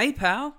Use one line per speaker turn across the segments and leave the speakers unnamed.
Hey, pal.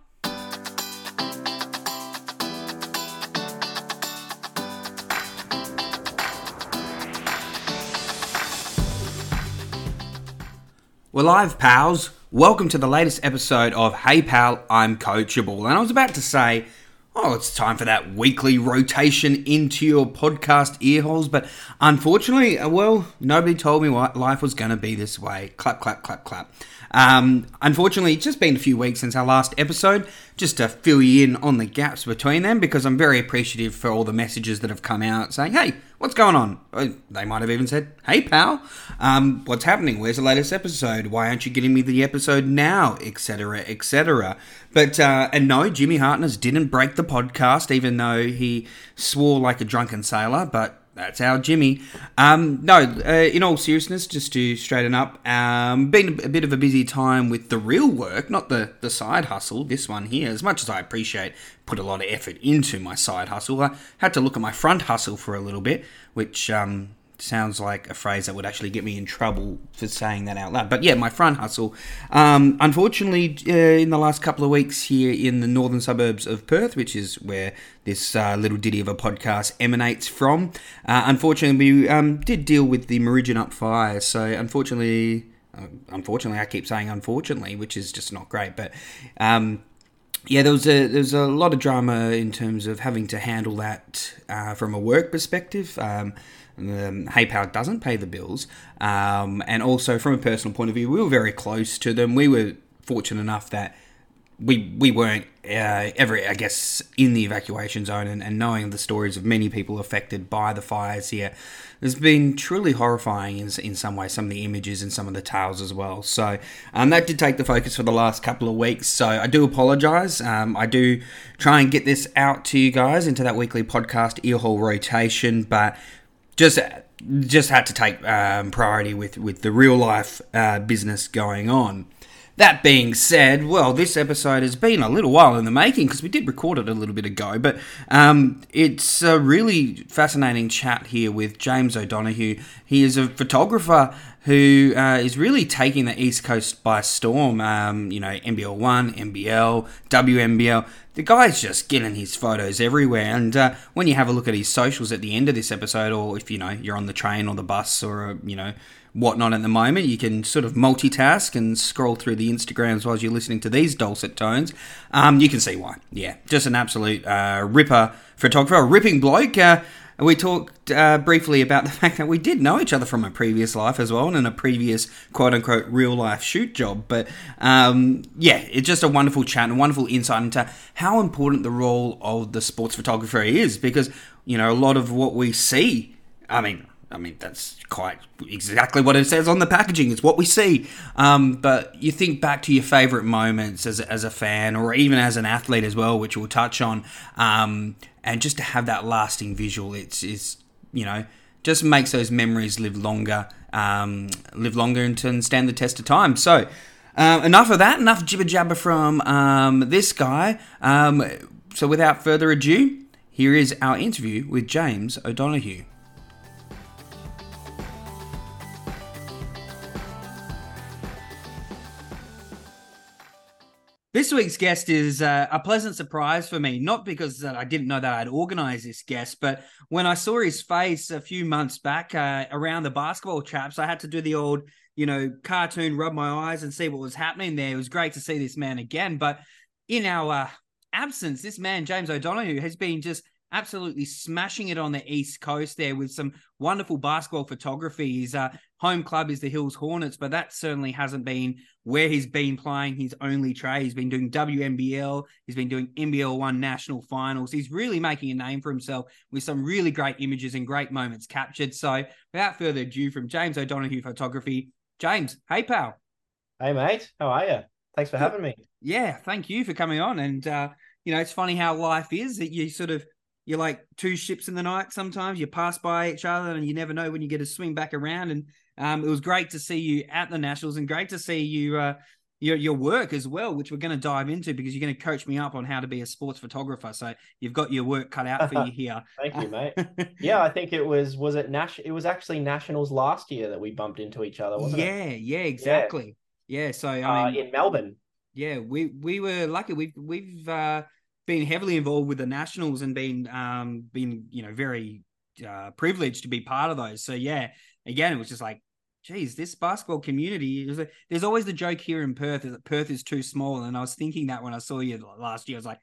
We're live, pals. Welcome to the latest episode of Hey Pal, I'm Coachable. And I was about to say, oh, it's time for that weekly rotation into your podcast earholes. But unfortunately, uh, well, nobody told me what life was going to be this way. Clap, clap, clap, clap. Um, unfortunately, it's just been a few weeks since our last episode, just to fill you in on the gaps between them, because I'm very appreciative for all the messages that have come out saying, hey, what's going on? Uh, They might have even said, hey, pal, um, what's happening? Where's the latest episode? Why aren't you getting me the episode now? Etc., etc. But, uh, and no, Jimmy Hartness didn't break the podcast, even though he swore like a drunken sailor, but that's our Jimmy. Um, no, uh, in all seriousness, just to straighten up, um, been a bit of a busy time with the real work, not the, the side hustle, this one here. As much as I appreciate, put a lot of effort into my side hustle, I had to look at my front hustle for a little bit, which um, sounds like a phrase that would actually get me in trouble for saying that out loud. But yeah, my front hustle. Um, unfortunately, uh, in the last couple of weeks here in the northern suburbs of Perth, which is where this uh, little ditty of a podcast emanates from, uh, unfortunately, we um, did deal with the Up fire. So unfortunately, uh, unfortunately, I keep saying unfortunately, which is just not great. But um, yeah, there was a there was a lot of drama in terms of having to handle that uh, from a work perspective. Um, um, HeyPal doesn't pay the bills, um, and also from a personal point of view, we were very close to them. We were fortunate enough that we we weren't uh, ever, I guess, in the evacuation zone, and, and knowing the stories of many people affected by the fires here has been truly horrifying in, in some ways. Some of the images and some of the tales as well. So um, that did take the focus for the last couple of weeks. So I do apologise. Um, I do try and get this out to you guys into that weekly podcast earhole rotation, but just just had to take um, priority with with the real life uh, business going on. That being said, well, this episode has been a little while in the making because we did record it a little bit ago, but um, it's a really fascinating chat here with James O'Donohue. He is a photographer who uh, is really taking the East Coast by storm. Um, you know, NBL 1, NBL, WNBL. The guy's just getting his photos everywhere. And uh, when you have a look at his socials at the end of this episode, or if you know you're on the train or the bus or you know whatnot at the moment. You can sort of multitask and scroll through the Instagrams while you're listening to these dulcet tones. Um, you can see why. Yeah, just an absolute uh, ripper photographer, a ripping bloke. Uh, we talked uh, briefly about the fact that we did know each other from a previous life as well, and in a previous quote unquote real life shoot job. But um, yeah, it's just a wonderful chat and wonderful insight into how important the role of the sports photographer is because, you know, a lot of what we see, I mean, I mean, that's quite exactly what it says on the packaging. It's what we see. Um, but you think back to your favourite moments as, as a fan or even as an athlete as well, which we'll touch on. Um, and just to have that lasting visual, it's, it's you know, just makes those memories live longer, um, live longer and stand the test of time. So, uh, enough of that. Enough jibber jabber from um, this guy. Um, so, without further ado, here is our interview with James O'Donohue. This week's guest is uh, a pleasant surprise for me, not because I didn't know that I'd organize this guest, but when I saw his face a few months back uh, around the basketball chaps, I had to do the old, you know, cartoon rub my eyes and see what was happening there. It was great to see this man again. But in our uh, absence, this man, James O'Donohue, has been just absolutely smashing it on the East Coast there with some wonderful basketball photography. His uh, home club is the Hills Hornets, but that certainly hasn't been where he's been playing his only trade. He's been doing WNBL, he's been doing NBL One national finals. He's really making a name for himself with some really great images and great moments captured. So, without further ado, from James O'Donohue Photography, James, hey pal.
Hey mate, how are you? Thanks for having me.
Yeah, thank you for coming on. And uh, you know, it's funny how life is that you sort of you're like two ships in the night sometimes you pass by each other and you never know when you get to swing back around and um, it was great to see you at the nationals and great to see you uh, your your work as well which we're going to dive into because you're going to coach me up on how to be a sports photographer. So you've got your work cut out for you here.
Thank you mate. Yeah i think it was was it nash it was actually nationals last year that we bumped into each other wasn't
yeah
it
yeah. exactly. Yeah, yeah so i
uh,
mean
in melbourne.
Yeah, we we were lucky. We've we've uh, been heavily involved with the nationals and been um been you know very uh, privileged to be part of those. So yeah, again, it was just like, geez, this basketball community. Is a, there's always the joke here in Perth is that Perth is too small, and I was thinking that when I saw you last year, I was like,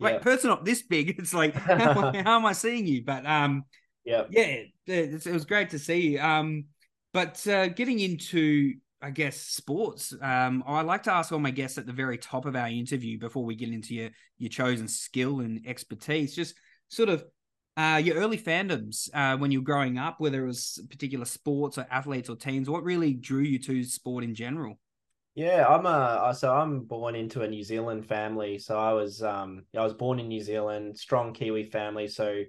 wait,
Yeah.
Perth's not this big. It's like, how, how am I seeing you? But um,
Yeah.
yeah, it, it was great to see. You. Um, but uh, getting into, I guess, sports, um, I like to ask all my guests at the very top of our interview before we get into your your chosen skill and expertise, just sort of uh, your early fandoms uh, when you were growing up, whether it was particular sports or athletes or teams. What really drew you to sport in general?
Yeah, I'm a so I'm born into a New Zealand family. So I was um I was born in New Zealand, strong Kiwi family. So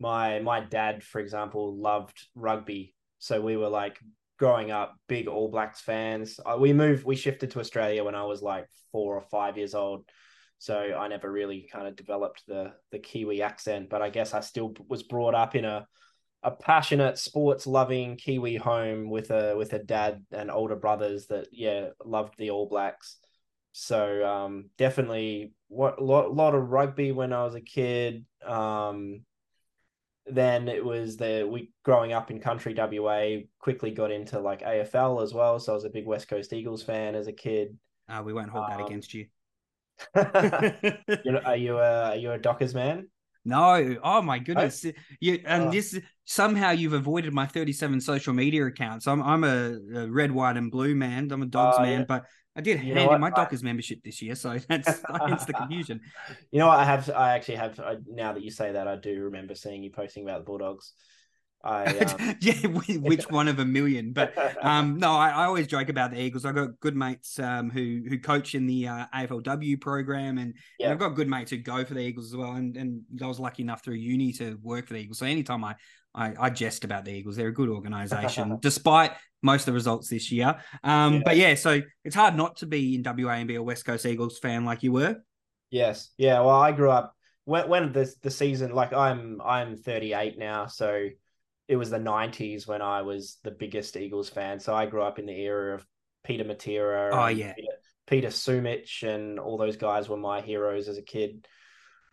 my my dad, for example, loved rugby. So we were like growing up big All Blacks fans. Uh, We moved we shifted to Australia when I was like 4 or 5 years old. So I never really kind of developed the the Kiwi accent, but I guess I still was brought up in a a passionate sports loving Kiwi home with a with a dad and older brothers that yeah loved the All Blacks. So um, definitely what a lot a lot of rugby when I was a kid. Um, then it was the we growing up in country WA quickly got into like AFL as well. So I was a big West Coast Eagles fan as a kid.
Uh, we won't hold that
Um,
against you.
are you a are you a Dockers man?
No, oh my goodness! Oh. You and
Oh.
this somehow you've avoided my thirty-seven social media accounts. I'm I'm a, a red, white, and blue man. I'm a dogs
Oh,
man,
yeah.
but I did
You
hand in my
I-
Dockers membership this year, so that's hence the confusion.
You know what? I have. I actually have. I, now that you say that, I do remember seeing you posting about the Bulldogs. I um,
yeah, which one of a million? But um, no, I, I always joke about the Eagles. I've got good mates um, who who coach in the uh, AFLW program, and, and I've got good mates who go for the Eagles as well. And and I was lucky enough through uni to work for the Eagles. So anytime I I, I jest about the Eagles, they're a good organization, despite most of the results this year. Um,
Yeah.
but yeah, so it's hard not to be in WA and be a West Coast Eagles fan like you were.
yes, yeah. Well, I grew up when when the the season. Like I'm I'm 38 now, so it was the 90s when I was the biggest Eagles fan. So I grew up in the era of Peter Matera.
Oh, yeah.
Peter, Peter Sumich and all those guys were my heroes as a kid.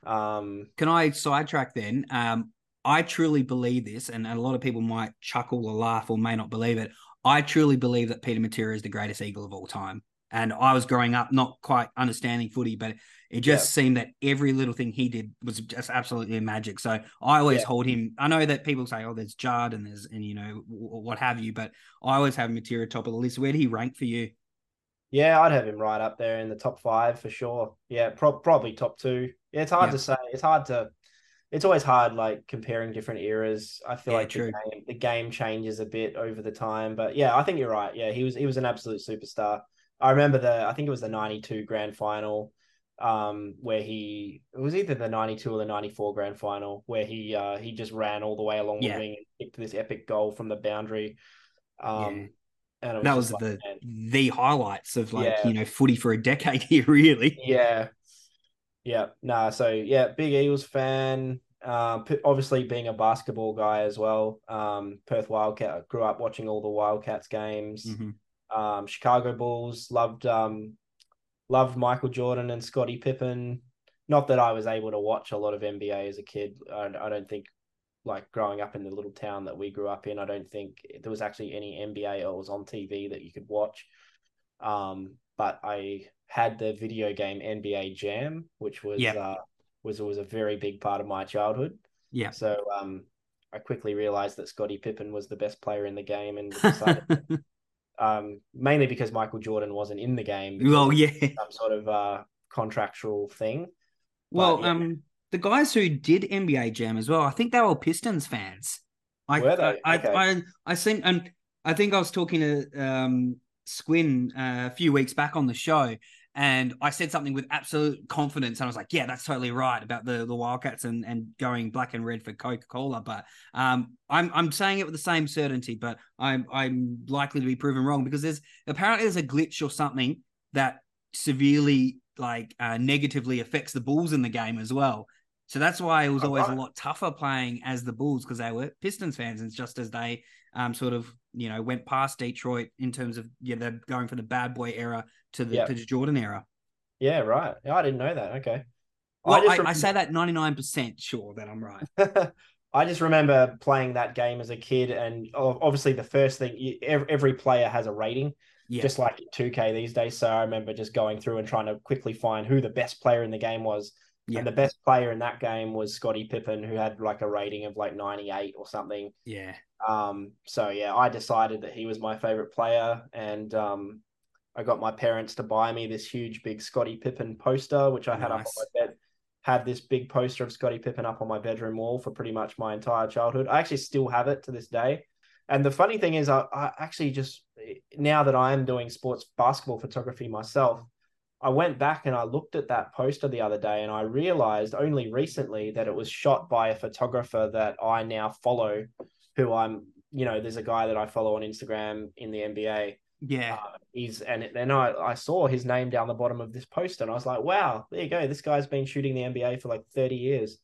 Um,
Can I sidetrack then? Um, I truly believe this, and a lot of people might chuckle or laugh or may not believe it. I truly believe that Peter Matera is the greatest Eagle of all time. And I was growing up not quite understanding footy, but it just seemed that every little thing he did was just absolutely magic. So I always
Yeah.
hold him. I know that people say, "Oh, there's Judd and there's and you know what have you," but I always have Matera top of the list. Where did he rank for you?
Yeah, I'd have him right up there in the top five for sure. Yeah, pro- probably top two. Yeah, it's hard
Yeah.
to say. It's hard to. It's always hard, like comparing different eras. I feel
Yeah,
like the game, the game changes a bit over the time, but yeah, I think you're right. Yeah, he was he was an absolute superstar. I remember the I think it was the '92 grand final, um, where he it was either the '92 or the '94 grand final where he uh he just ran all the way along
Yeah.
the wing and kicked this epic goal from the boundary. Um,
Yeah.
and it
That was
like,
the
man,
the highlights of like
Yeah.
you know footy for a decade here, really.
Yeah. Yeah. Nah, so yeah, big Eagles fan. Um, p- obviously being a basketball guy as well. Um, Perth Wildcat grew up watching all the Wildcats games.
Mhm.
Um, Chicago Bulls loved um loved Michael Jordan and Scottie Pippen. Not that I was able to watch a lot of NBA as a kid. I, I don't think like growing up in the little town that we grew up in, I don't think there was actually any NBA or was on TV that you could watch. Um, but I had the video game NBA Jam, which was
Yeah.
uh, was was a very big part of my childhood.
Yeah.
So um, I quickly realized that Scottie Pippen was the best player in the game, and decided, um, mainly because Michael Jordan wasn't in the game.
well, yeah.
some sort of uh contractual thing.
Well,
yeah.
um, the guys who did NBA Jam as well, I think they were Pistons fans. I,
Were they?
I,
Okay.
I, I, I seem, and I think I was talking to um Squin uh, a few weeks back on the show, and I said something with absolute confidence, and I was like, "Yeah, that's totally right about the the Wildcats and and going black and red for Coca Cola." But um, I'm I'm saying it with the same certainty, but I'm I'm likely to be proven wrong because there's apparently there's a glitch or something that severely like uh, negatively affects the Bulls in the game as well. So that's why it was always a lot tougher playing as the Bulls because they were Pistons fans, and it's just as they um sort of you know went past Detroit in terms of yeah they're going from the bad boy era to the
Yeah.
to the Jordan era.
Yeah, right. I didn't know that. Okay.
Well, I, I,
remember-
say that 99% sure that I'm right.
I just remember playing that game as a kid, and obviously the first thing every player has a rating,
Yeah.
just like 2K these days. So I remember just going through and trying to quickly find who the best player in the game was.
Yeah.
And the best player in that game was Scottie Pippen, who had like a rating of like 98 or something.
yeah.
Um, so yeah, I decided that he was my favorite player, and um, I got my parents to buy me this huge, big Scottie Pippen poster, which I had up on my bed. Had this big poster of Scottie Pippen up on my bedroom wall for pretty much my entire childhood. I actually still have it to this day. And the funny thing is, I, I actually just now that I am doing sports basketball photography myself, I went back and I looked at that poster the other day and I realized only recently that it was shot by a photographer that I now follow, who I'm, you know, there's a guy that I follow on Instagram in the NBA.
Yeah.
Uh, he's and then I, I saw his name down the bottom of this poster and I was like, wow, there you go. This guy's been shooting the NBA for like 30 years.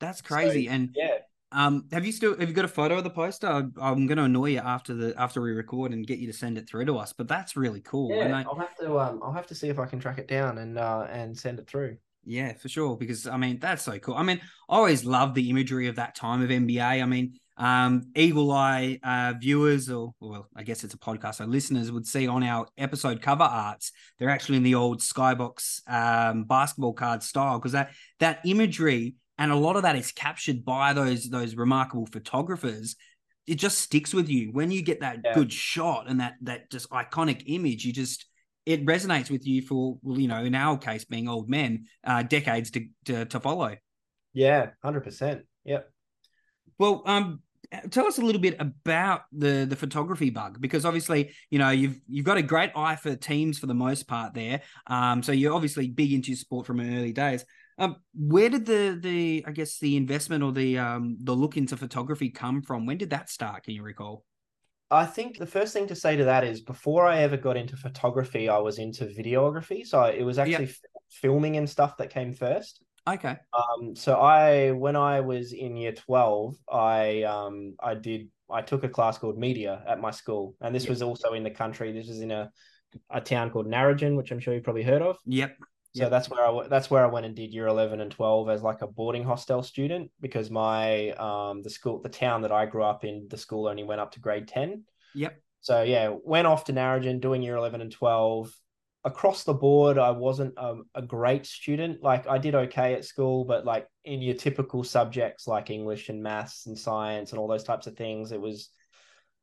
That's crazy. and
Yeah.
Um, have you still have you got a photo of the poster? I'm, I'm going to annoy you after the after we record and get you to send it through to us. But that's really cool. And
Yeah,
I-
I'll have to um I'll have to see if I can track it down and uh and send it through.
Yeah, for sure. Because I mean, that's so cool. I mean, I always love the imagery of that time of NBA. I mean, um, Eagle Eye uh, viewers, or well, I guess it's a podcast, so listeners would see on our episode cover arts, they're actually in the old Skybox um, basketball card style because that that imagery and a lot of that is captured by those those remarkable photographers. It just sticks with you when you get that
Yeah.
good shot and that that just iconic image. You just it resonates with you for well, you know, in our case, being old men, uh, decades to, to to follow.
Yeah, hundred percent. Yep.
Well, um, tell us a little bit about the the photography bug because obviously, you know, you've you've got a great eye for teams for the most part there. Um, so you're obviously big into your sport from early days. Um, where did the the I guess the investment or the um the look into photography come from? When did that start? Can you recall?
I think the first thing to say to that is before I ever got into photography, I was into videography. So it was actually f- filming and stuff that came first.
Okay.
Um, so I, when I was in year 12, I, um, I did, I took a class called media at my school. And this
Yep.
was also in the country. This was in a, a town called Narrogin, which I'm sure you've probably heard of.
Yep.
So
Yep.
that's where I that's where I went and did year eleven and twelve as like a boarding hostel student because my um the school the town that I grew up in the school only went up to grade ten.
Yep.
So yeah, went off to Narrogin doing year eleven and twelve. Across the board, I wasn't um, a great student. Like I did okay at school, but like in your typical subjects like English and maths and science and all those types of things, it was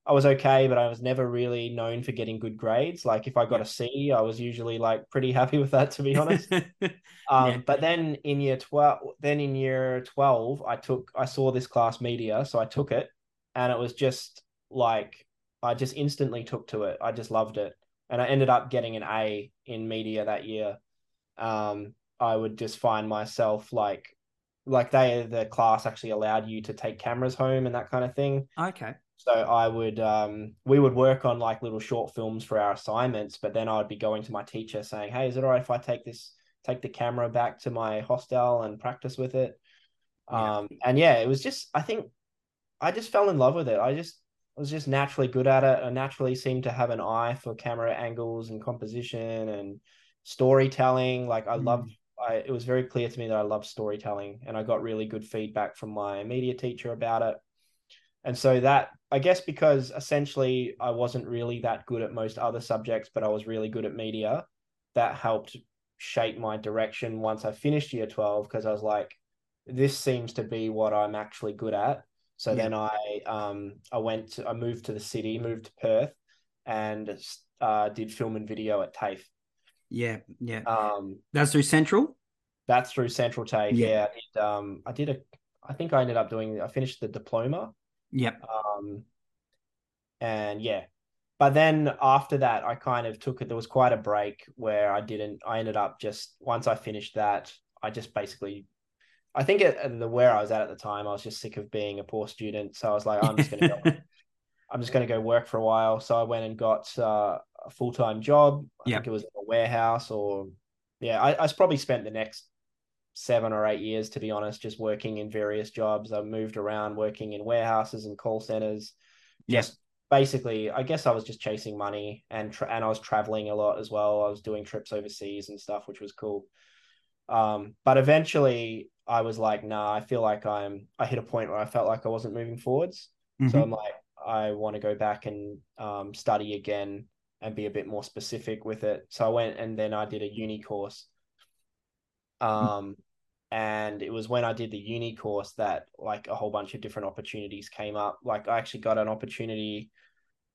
I was okay, but I was never really known for getting good grades. Like if I got
Yeah.
a C, I was usually like pretty happy with that, to be honest. Um,
Yeah.
but then in year 12, then in year 12, I took, I saw this class media. So I took it and it was just like, I just instantly took to it. I just loved it. And I ended up getting an A in media that year. Um, I would just find myself like, like they, the class actually allowed you to take cameras home and that kind of thing.
okay.
So I would, um, we would work on like little short films for our assignments, but then I'd be going to my teacher saying, "Hey, is it all right if I take this, take the camera back to my hostel and practice with it?"
Yeah.
Um, and yeah, it was just, I think, I just fell in love with it. I just was just naturally good at it. I naturally seemed to have an eye for camera angles and composition and storytelling. Like I
Mm.
loved, I it was very clear to me that I loved storytelling, and I got really good feedback from my media teacher about it. And so that, I guess, because essentially I wasn't really that good at most other subjects, but I was really good at media, that helped shape my direction once I finished year 12, because I was like, this seems to be what I'm actually good at. So
Yeah.
then I um I went to, I moved to the city, moved to Perth, and uh, did film and video at TAFE.
Yeah. Yeah.
Um,
That's through Central.
that's through Central TAFE.
Yeah.
Yeah, I did, um, I did a, I think I ended up doing, I finished the diploma
Yep.
Um, and yeah, but then after that, I kind of took it. There was quite a break where I didn't. I ended up just once I finished that, I just basically, I think at the where I was at at the time, I was just sick of being a poor student. So I was like, I'm just gonna go. I'm just gonna go work for a while. So I went and got uh, a full time job. I
Yeah.
think it was in a warehouse or yeah. I, I probably spent the next seven or eight years, to be honest, just working in various jobs. I moved around working in warehouses and call centers, Yes. basically, I guess I was just chasing money and tra- and I was traveling a lot as well. I was doing trips overseas and stuff, which was cool. Um, but eventually, I was like, nah, I feel like I'm. I hit a point where I felt like I wasn't moving forwards. Mm-hmm. So I'm like, I want to go back and um, study again and be a bit more specific with it. So I went and then I did a uni course. Um, and it was when I did the uni course that like a whole bunch of different opportunities came up. Like I actually got an opportunity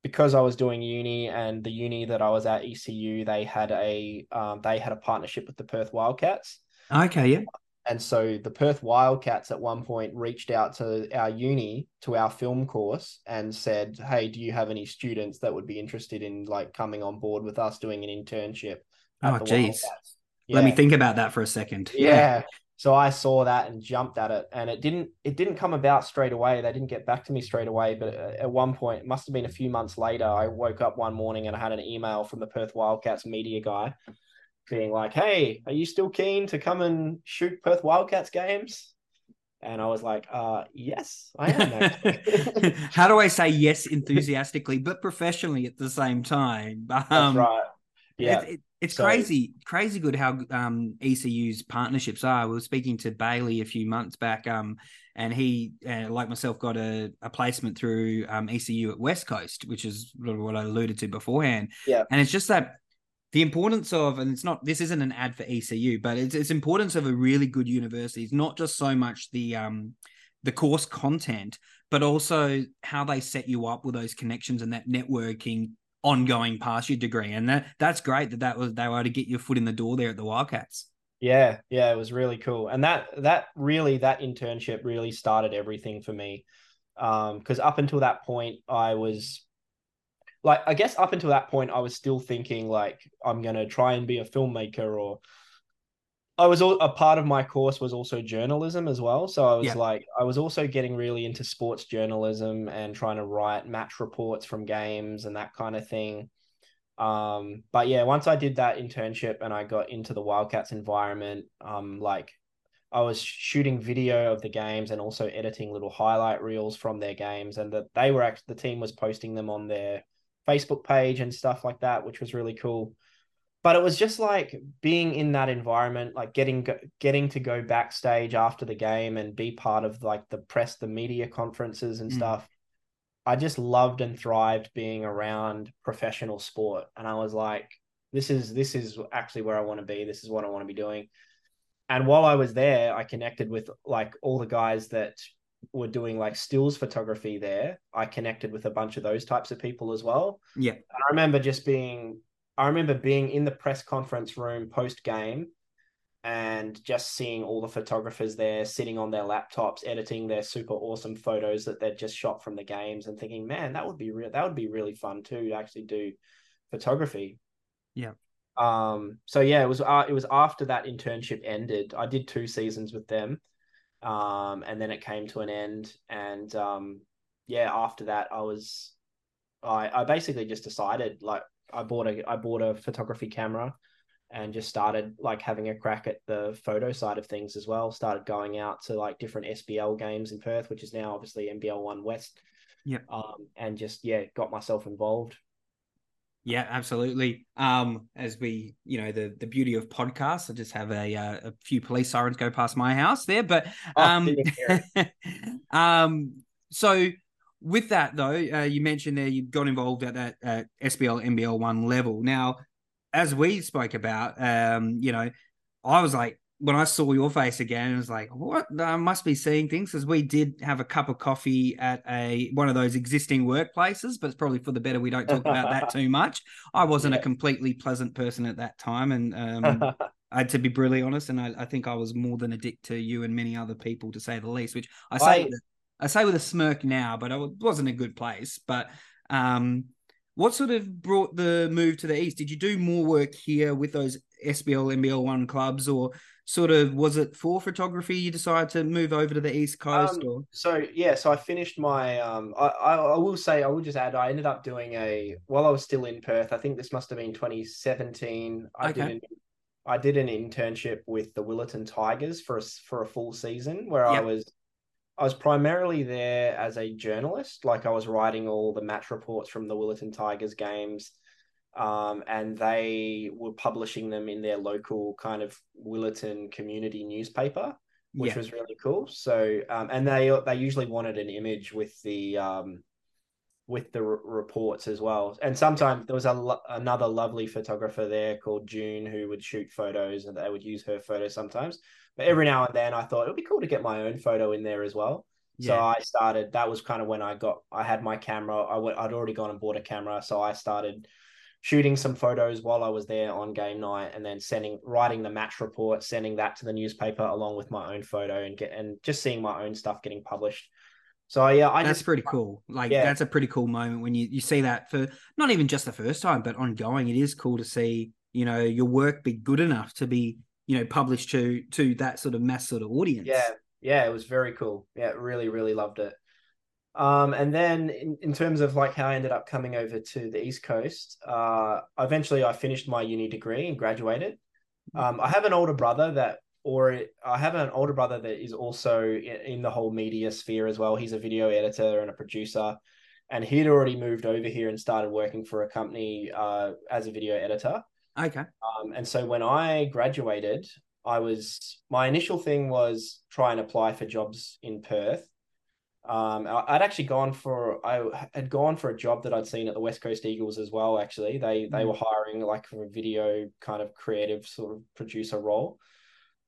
because I was doing uni and the uni that I was at ECU, they had a um, they had a partnership with the Perth Wildcats.
Okay, yeah.
And so the Perth Wildcats at one point reached out to our uni to our film course and said, "Hey, do you have any students that would be interested in like coming on board with us doing an internship?"
oh, geez. Yeah. Let me think about that for a second.
Yeah. So I saw that and jumped at it, and it didn't it didn't come about straight away. They didn't get back to me straight away, but at one point, it must have been a few months later. I woke up one morning and I had an email from the Perth Wildcats media guy, being like, "Hey, are you still keen to come and shoot Perth Wildcats games?" And I was like, uh, yes, I
am. How do I say yes enthusiastically but professionally at the same time?
Um, That's right. Yeah.
It, it, it's so, crazy, crazy good how um, ECU's partnerships are. We were speaking to Bailey a few months back, um, and he, uh, like myself, got a, a placement through um, ECU at West Coast, which is what I alluded to beforehand.
Yeah,
and it's just that the importance of, and it's not, this isn't an ad for ECU, but it's it's importance of a really good university. It's not just so much the um the course content, but also how they set you up with those connections and that networking ongoing past your degree, and that that's great that that was they were to get your foot in the door there at the Wildcats.
Yeah, yeah, it was really cool, and that that really that internship really started everything for me, because um, up until that point I was like I guess up until that point I was still thinking like I'm gonna try and be a filmmaker or I was a part of my course was also journalism as well. So I was yeah. like, I was also getting really into sports journalism and trying to write match reports from games and that kind of thing. Um, but yeah, once I did that internship and I got into the Wildcats environment, um, like I was shooting video of the games and also editing little highlight reels from their games, and that they were actually the team was posting them on their Facebook page and stuff like that, which was really cool but it was just like being in that environment like getting getting to go backstage after the game and be part of like the press the media conferences and mm. stuff i just loved and thrived being around professional sport. And i was like this is this is actually where i want to be. This is what i want to be doing. And while i was there i connected with like all the guys that were doing like stills photography there. I connected with a bunch of those types of people as well.
Yeah.
And i remember just being I remember being in the press conference room post game and just seeing all the photographers there sitting on their laptops editing their super awesome photos that they'd just shot from the games and thinking man that would be real that would be really fun too to actually do photography.
Yeah.
Um so yeah it was uh, it was after that internship ended. I did two seasons with them um and then it came to an end and um yeah after that i was i i basically just decided like I bought a I bought a photography camera and just started like having a crack at the photo side of things as well. Started going out to like different SBL games in Perth, which is now obviously NBL One West.
Yeah.
Um, and just yeah, got myself involved.
Yeah, absolutely. Um, as we, you know, the the beauty of podcasts, I just have a uh, a few police sirens go past my house there, but um, oh, um, so with that though, uh, you mentioned there you got involved at that uh, SBL NBL one level. Now, as we spoke about, um, you know, I was like when I saw your face again, it was like, what? I must be seeing things because we did have a cup of coffee at a one of those existing workplaces, but it's probably for the better we don't talk about that too much. I wasn't yeah. a completely pleasant person at that time, and um, I had to be brutally honest, and I, I, think I was more than a dick to you and many other people, to say the least. Which I say I, I say with a smirk now, but I wasn't a good place. But um, what sort of brought the move to the east? Did you do more work here with those SBL, NBL one clubs, or sort of was it for photography you decided to move over to the east coast? Um, or
so yeah, so I finished my. Um, I, I, I will say I will just add I ended up doing a while I was still in Perth. I think this must have been 2017. I okay. did an, I did an internship with the Willetton Tigers for a, for a full season where yep. I was I was primarily there as a journalist. Like I was writing all the match reports from the Willetton Tigers games, um, and they were publishing them in their local kind of Willetton community newspaper, which yeah. was really cool. So, um, and they they usually wanted an image with the um, with the r- reports as well. And sometimes there was a lo- another lovely photographer there called June who would shoot photos, and they would use her photos sometimes. But every now and then I thought it would be cool to get my own photo in there as well. Yeah. So I started, that was kind of when I got, I had my camera. I went, I'd already gone and bought a camera. So I started shooting some photos while I was there on game night and then sending, writing the match report, sending that to the newspaper along with my own photo and get, and just seeing my own stuff getting published. So yeah, I
that's
just,
pretty cool. Like yeah. that's a pretty cool moment when you, you see that for not even just the first time, but ongoing. It is cool to see, you know, your work be good enough to be you know published to to that sort of mass sort of audience.
Yeah. Yeah it was very cool. Yeah really really loved it. Um and then in, in terms of like how i ended up coming over to the east coast uh eventually i finished my uni degree and graduated. Um i have an older brother that or I have an older brother that is also in, the whole media sphere as well. He's a video editor and a producer, and he'd already moved over here and started working for a company uh, as a video editor.
Okay.
Um, and so when I graduated, I was my initial thing was try and apply for jobs in Perth. Um, I'd actually gone for I had gone for a job that I'd seen at the West Coast Eagles as well. Actually, they they mm. were hiring like for a video kind of creative sort of producer role.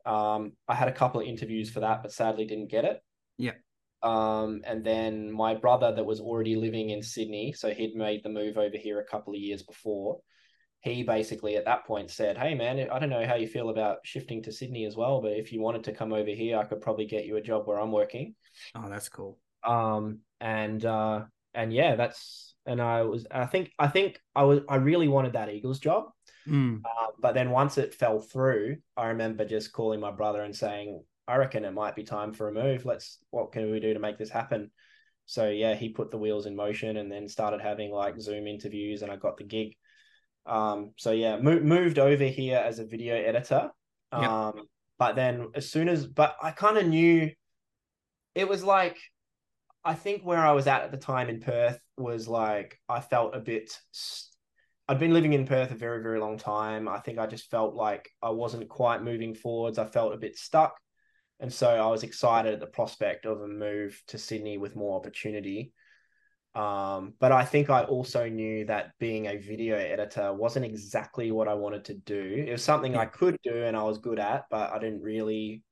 Um, I had a couple of interviews for that, but sadly didn't get it.
Yeah.
Um, and then my brother that was already living in Sydney, so he'd made the move over here a couple of years before he basically at that point said, Hey man, I don't know how you feel about shifting to Sydney as well, but if you wanted to come over here, I could probably get you a job where I'm working.
Oh, that's cool.
Um, and uh, and yeah, that's and I was I think I think I was I really wanted that Eagles job.
Mm.
Uh, but then once it fell through, I remember just calling my brother and saying, I reckon it might be time for a move. Let's what can we do to make this happen? So yeah, he put the wheels in motion and then started having like Zoom interviews and I got the gig. Um, so yeah, mo- moved over here as a video editor. Um, yep. but then as soon as, but I kind of knew it was like, I think where I was at at the time in Perth was like, I felt a bit, I'd been living in Perth a very, very long time. I think I just felt like I wasn't quite moving forwards. I felt a bit stuck. And so I was excited at the prospect of a move to Sydney with more opportunity. Um, but I think I also knew that being a video editor wasn't exactly what I wanted to do. It was something yeah. I could do and I was good at, but I didn't really.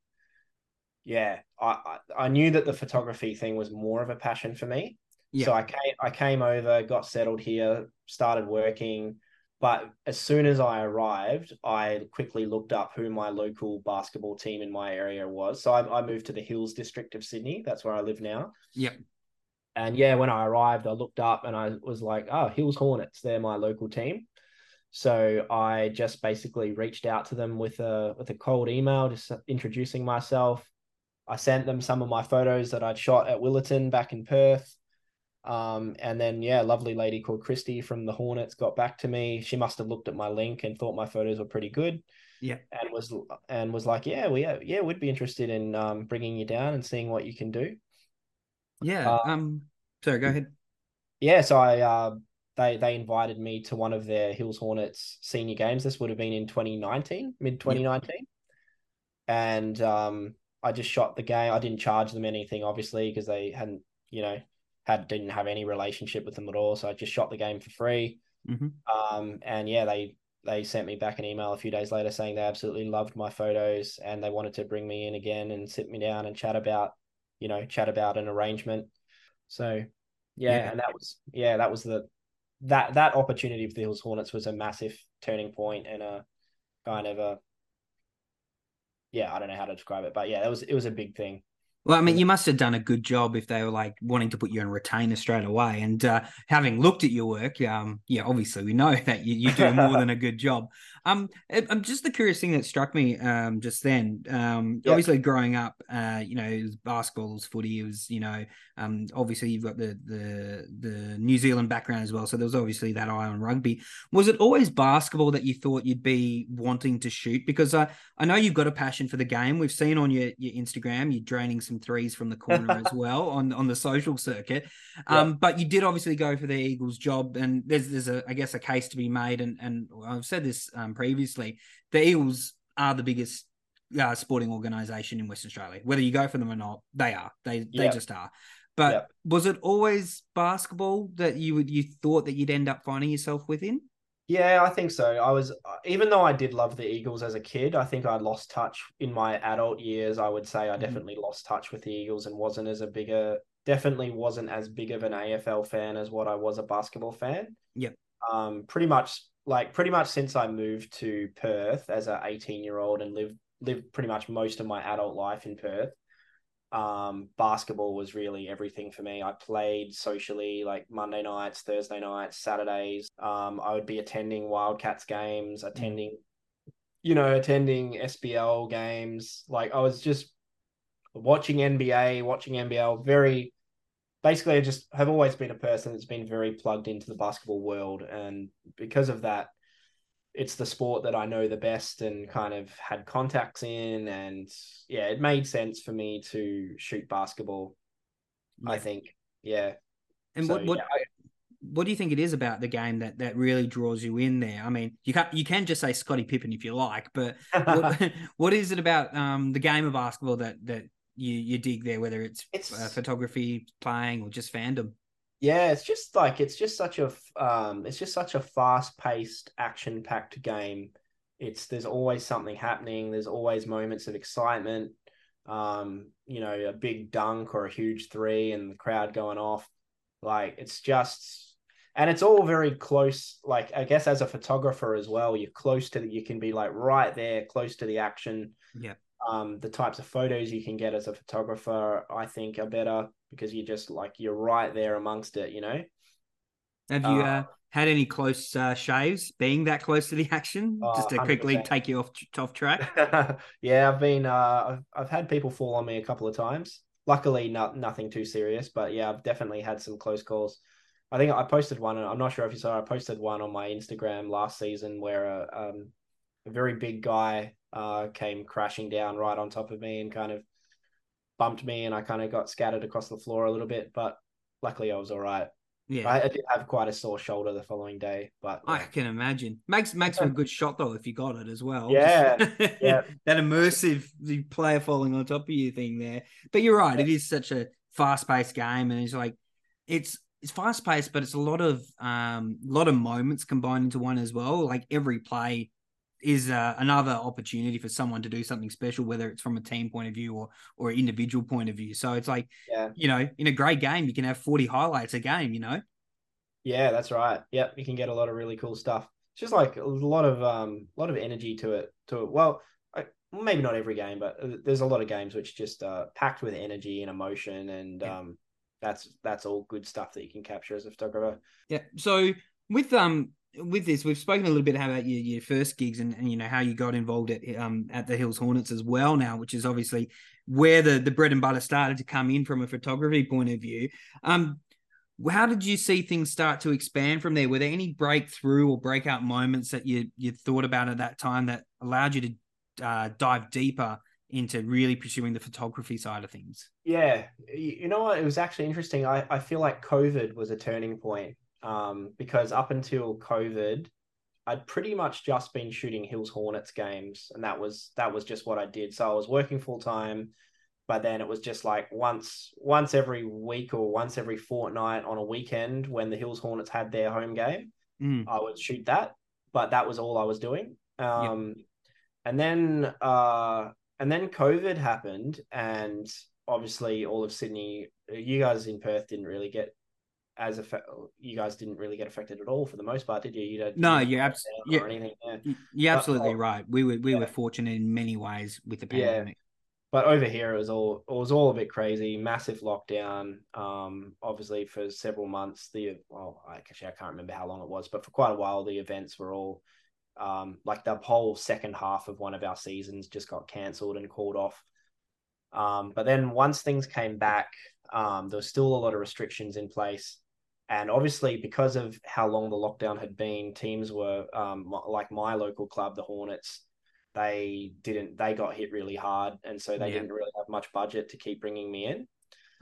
Yeah, I, I knew that the photography thing was more of a passion for me. Yeah. So I came I came over, got settled here, started working. But as soon as I arrived, I quickly looked up who my local basketball team in my area was. So I, I moved to the Hills district of Sydney. That's where I live now.
Yep.
And yeah, when I arrived, I looked up and I was like, oh, Hills Hornets, they're my local team. So I just basically reached out to them with a with a cold email, just introducing myself. I sent them some of my photos that I'd shot at Willetton back in Perth. Um, and then yeah, lovely lady called Christy from the Hornets got back to me. She must have looked at my link and thought my photos were pretty good.
Yeah,
and was and was like, yeah, we yeah, we'd be interested in um, bringing you down and seeing what you can do.
Yeah. Uh, um. Sorry, go ahead.
Yeah. So I uh, they they invited me to one of their Hills Hornets senior games. This would have been in 2019, mid 2019, and um, I just shot the game. I didn't charge them anything, obviously, because they hadn't, you know, had didn't have any relationship with them at all. So I just shot the game for free.
Mm-hmm.
Um, and yeah, they they sent me back an email a few days later saying they absolutely loved my photos and they wanted to bring me in again and sit me down and chat about, you know, chat about an arrangement. So yeah, yeah. and that was yeah, that was the that that opportunity for the Hills Hornets was a massive turning point and a kind of a yeah, I don't know how to describe it, but yeah, it was it was a big thing.
Well, I mean, you must have done a good job if they were like wanting to put you on retainer straight away. And uh, having looked at your work, um, yeah, obviously we know that you, you do more than a good job. Um, I'm just the curious thing that struck me um, just then. Um, yep. Obviously, growing up, uh, you know, it was basketball, it was footy, it was, you know, um, obviously you've got the the the New Zealand background as well. So there was obviously that eye on rugby. Was it always basketball that you thought you'd be wanting to shoot? Because I I know you've got a passion for the game. We've seen on your your Instagram you're draining some threes from the corner as well on on the social circuit. Um, yep. but you did obviously go for the Eagles job, and there's there's a I guess a case to be made, and and I've said this um, previously. The Eagles are the biggest uh, sporting organisation in Western Australia. Whether you go for them or not, they are. They yep. they just are. But yep. was it always basketball that you would you thought that you'd end up finding yourself within?
Yeah, I think so. I was, even though I did love the Eagles as a kid, I think I lost touch in my adult years. I would say I mm-hmm. definitely lost touch with the Eagles and wasn't as a bigger, definitely wasn't as big of an AFL fan as what I was a basketball fan.
Yep.
Um, pretty much like pretty much since I moved to Perth as a 18 year old and lived lived pretty much most of my adult life in Perth um, basketball was really everything for me. I played socially like Monday nights, Thursday nights, Saturdays. Um, I would be attending Wildcats games, mm. attending, you know, attending SBL games. Like I was just watching NBA, watching NBL. Very, basically, I just have always been a person that's been very plugged into the basketball world, and because of that, it's the sport that I know the best and kind of had contacts in. And yeah, it made sense for me to shoot basketball. Yeah. I think, yeah.
And so, what what yeah, I, what do you think it is about the game that that really draws you in there? I mean, you can you can just say Scottie Pippen if you like, but what, what is it about um, the game of basketball that that you you dig there? Whether it's, it's uh, photography, playing, or just fandom?
Yeah, it's just like it's just such a um, it's just such a fast paced, action packed game. It's there's always something happening. There's always moments of excitement. Um, you know, a big dunk or a huge three, and the crowd going off. Like it's just, and it's all very close. Like I guess as a photographer as well, you're close to the. You can be like right there, close to the action.
Yeah.
Um, the types of photos you can get as a photographer, I think, are better because you're just like you're right there amongst it, you know.
Have you uh, uh, had any close uh, shaves, being that close to the action, oh, just to 100%. quickly take you off off track?
yeah, I've been uh, I've I've had people fall on me a couple of times. Luckily, not nothing too serious, but yeah, I've definitely had some close calls. I think I posted one. I'm not sure if you saw. I posted one on my Instagram last season where a um, a very big guy uh, came crashing down right on top of me and kind of bumped me and I kind of got scattered across the floor a little bit, but luckily I was all right. Yeah, I, I did have quite a sore shoulder the following day, but
yeah. I can imagine makes makes for a good shot though if you got it as well.
Yeah, yeah,
that immersive the player falling on top of you thing there. But you're right, yeah. it is such a fast paced game, and it's like it's it's fast paced, but it's a lot of um a lot of moments combined into one as well. Like every play is uh, another opportunity for someone to do something special, whether it's from a team point of view or or individual point of view. So it's like, yeah. you know, in a great game, you can have forty highlights a game. You know.
Yeah, that's right. Yep, you can get a lot of really cool stuff. It's just like a lot of um, a lot of energy to it. To it. Well, I, maybe not every game, but uh, there's a lot of games which just uh, packed with energy and emotion, and yeah. um, that's that's all good stuff that you can capture as a photographer.
Yeah. So with um with this, we've spoken a little bit about your, your first gigs and, and you know how you got involved at um at the Hills Hornets as well now, which is obviously where the the bread and butter started to come in from a photography point of view. Um, how did you see things start to expand from there? Were there any breakthrough or breakout moments that you you thought about at that time that allowed you to uh, dive deeper into really pursuing the photography side of things?
Yeah, you know what? It was actually interesting. I, I feel like COVID was a turning point um, because up until COVID, I'd pretty much just been shooting Hills Hornets games, and that was that was just what I did. So I was working full time, but then it was just like once once every week or once every fortnight on a weekend when the Hills Hornets had their home game,
mm.
I would shoot that. But that was all I was doing. Um, yep. And then uh, and then COVID happened, and obviously all of Sydney, you guys in Perth didn't really get as a you guys didn't really get affected at all for the most part, did you? You don't.
No, you're absolutely. Yeah, anything. Yeah. You're absolutely but, right. We were we yeah. were fortunate in many ways with the pandemic. Yeah.
But over here, it was all it was all a bit crazy. Massive lockdown. Um, obviously for several months. The well, actually I can't remember how long it was, but for quite a while the events were all, um, like the whole second half of one of our seasons just got cancelled and called off. Um, but then once things came back, um, there was still a lot of restrictions in place. And obviously, because of how long the lockdown had been, teams were um, like my local club, the Hornets, they didn't they got hit really hard and so they
Yeah.
didn't really have much budget to keep bringing me in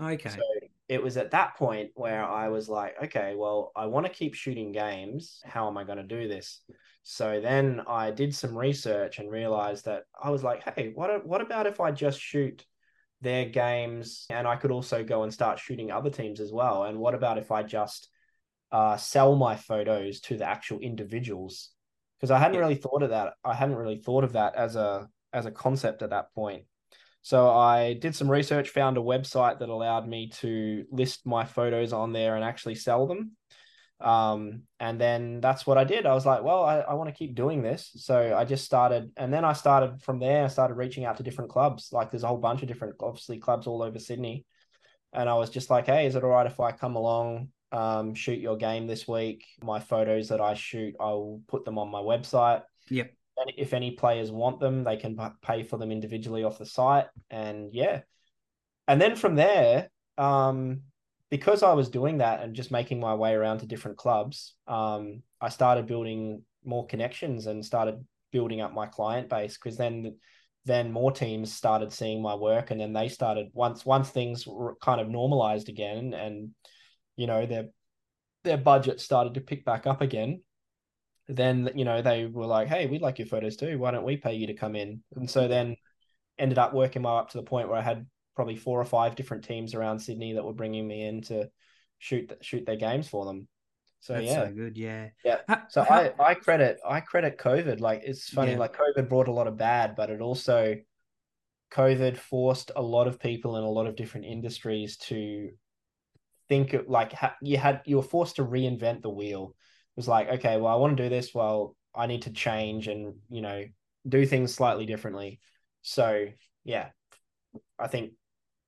Okay.
so it was at that point where I was like, okay, well, I want to keep shooting games. How am I going to do this? So then I did some research and realized that I was like, hey, what what about if I just shoot their games and I could also go and start shooting other teams as well? And what about if I just uh, sell my photos to the actual individuals? Because I hadn't
Yeah.
really thought of that. I hadn't really thought of that as a as a concept at that point. So I did some research, found a website that allowed me to list my photos on there and actually sell them. Um, and then that's what I did. I was like, well, I, I want to keep doing this. So I just started, and then I started from there, I started reaching out to different clubs. Like there's a whole bunch of different, obviously, clubs all over Sydney. And I was just like, hey, is it all right if I come along, um, shoot your game this week? My photos that I shoot, I'll put them on my website.
Yep.
And if any players want them, they can pay for them individually off the site. And yeah. And then from there, um, because I was doing that and just making my way around to different clubs, um, I started building more connections and started building up my client base because then then more teams started seeing my work and then they started once once things were kind of normalized again and you know their their budget started to pick back up again then you know they were like hey we'd like your photos too. Why don't we pay you to come in? And so then ended up working my up to the point where i had probably four or five different teams around sydney that were bringing me in to shoot shoot their games for them so
That's
yeah
so good. Yeah.
Yeah. So I, I credit I credit COVID. Like it's funny,
Yeah.
like COVID brought a lot of bad, but it also COVID forced a lot of people in a lot of different industries to think of, like ha- you had you were forced to reinvent the wheel. It was like, okay, well, I want to do this. Well, I need to change and you know do things slightly differently. So yeah, I think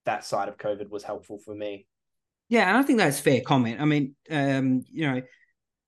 that side of COVID was helpful for me.
Yeah, and I think that's fair comment. I mean, um, you know,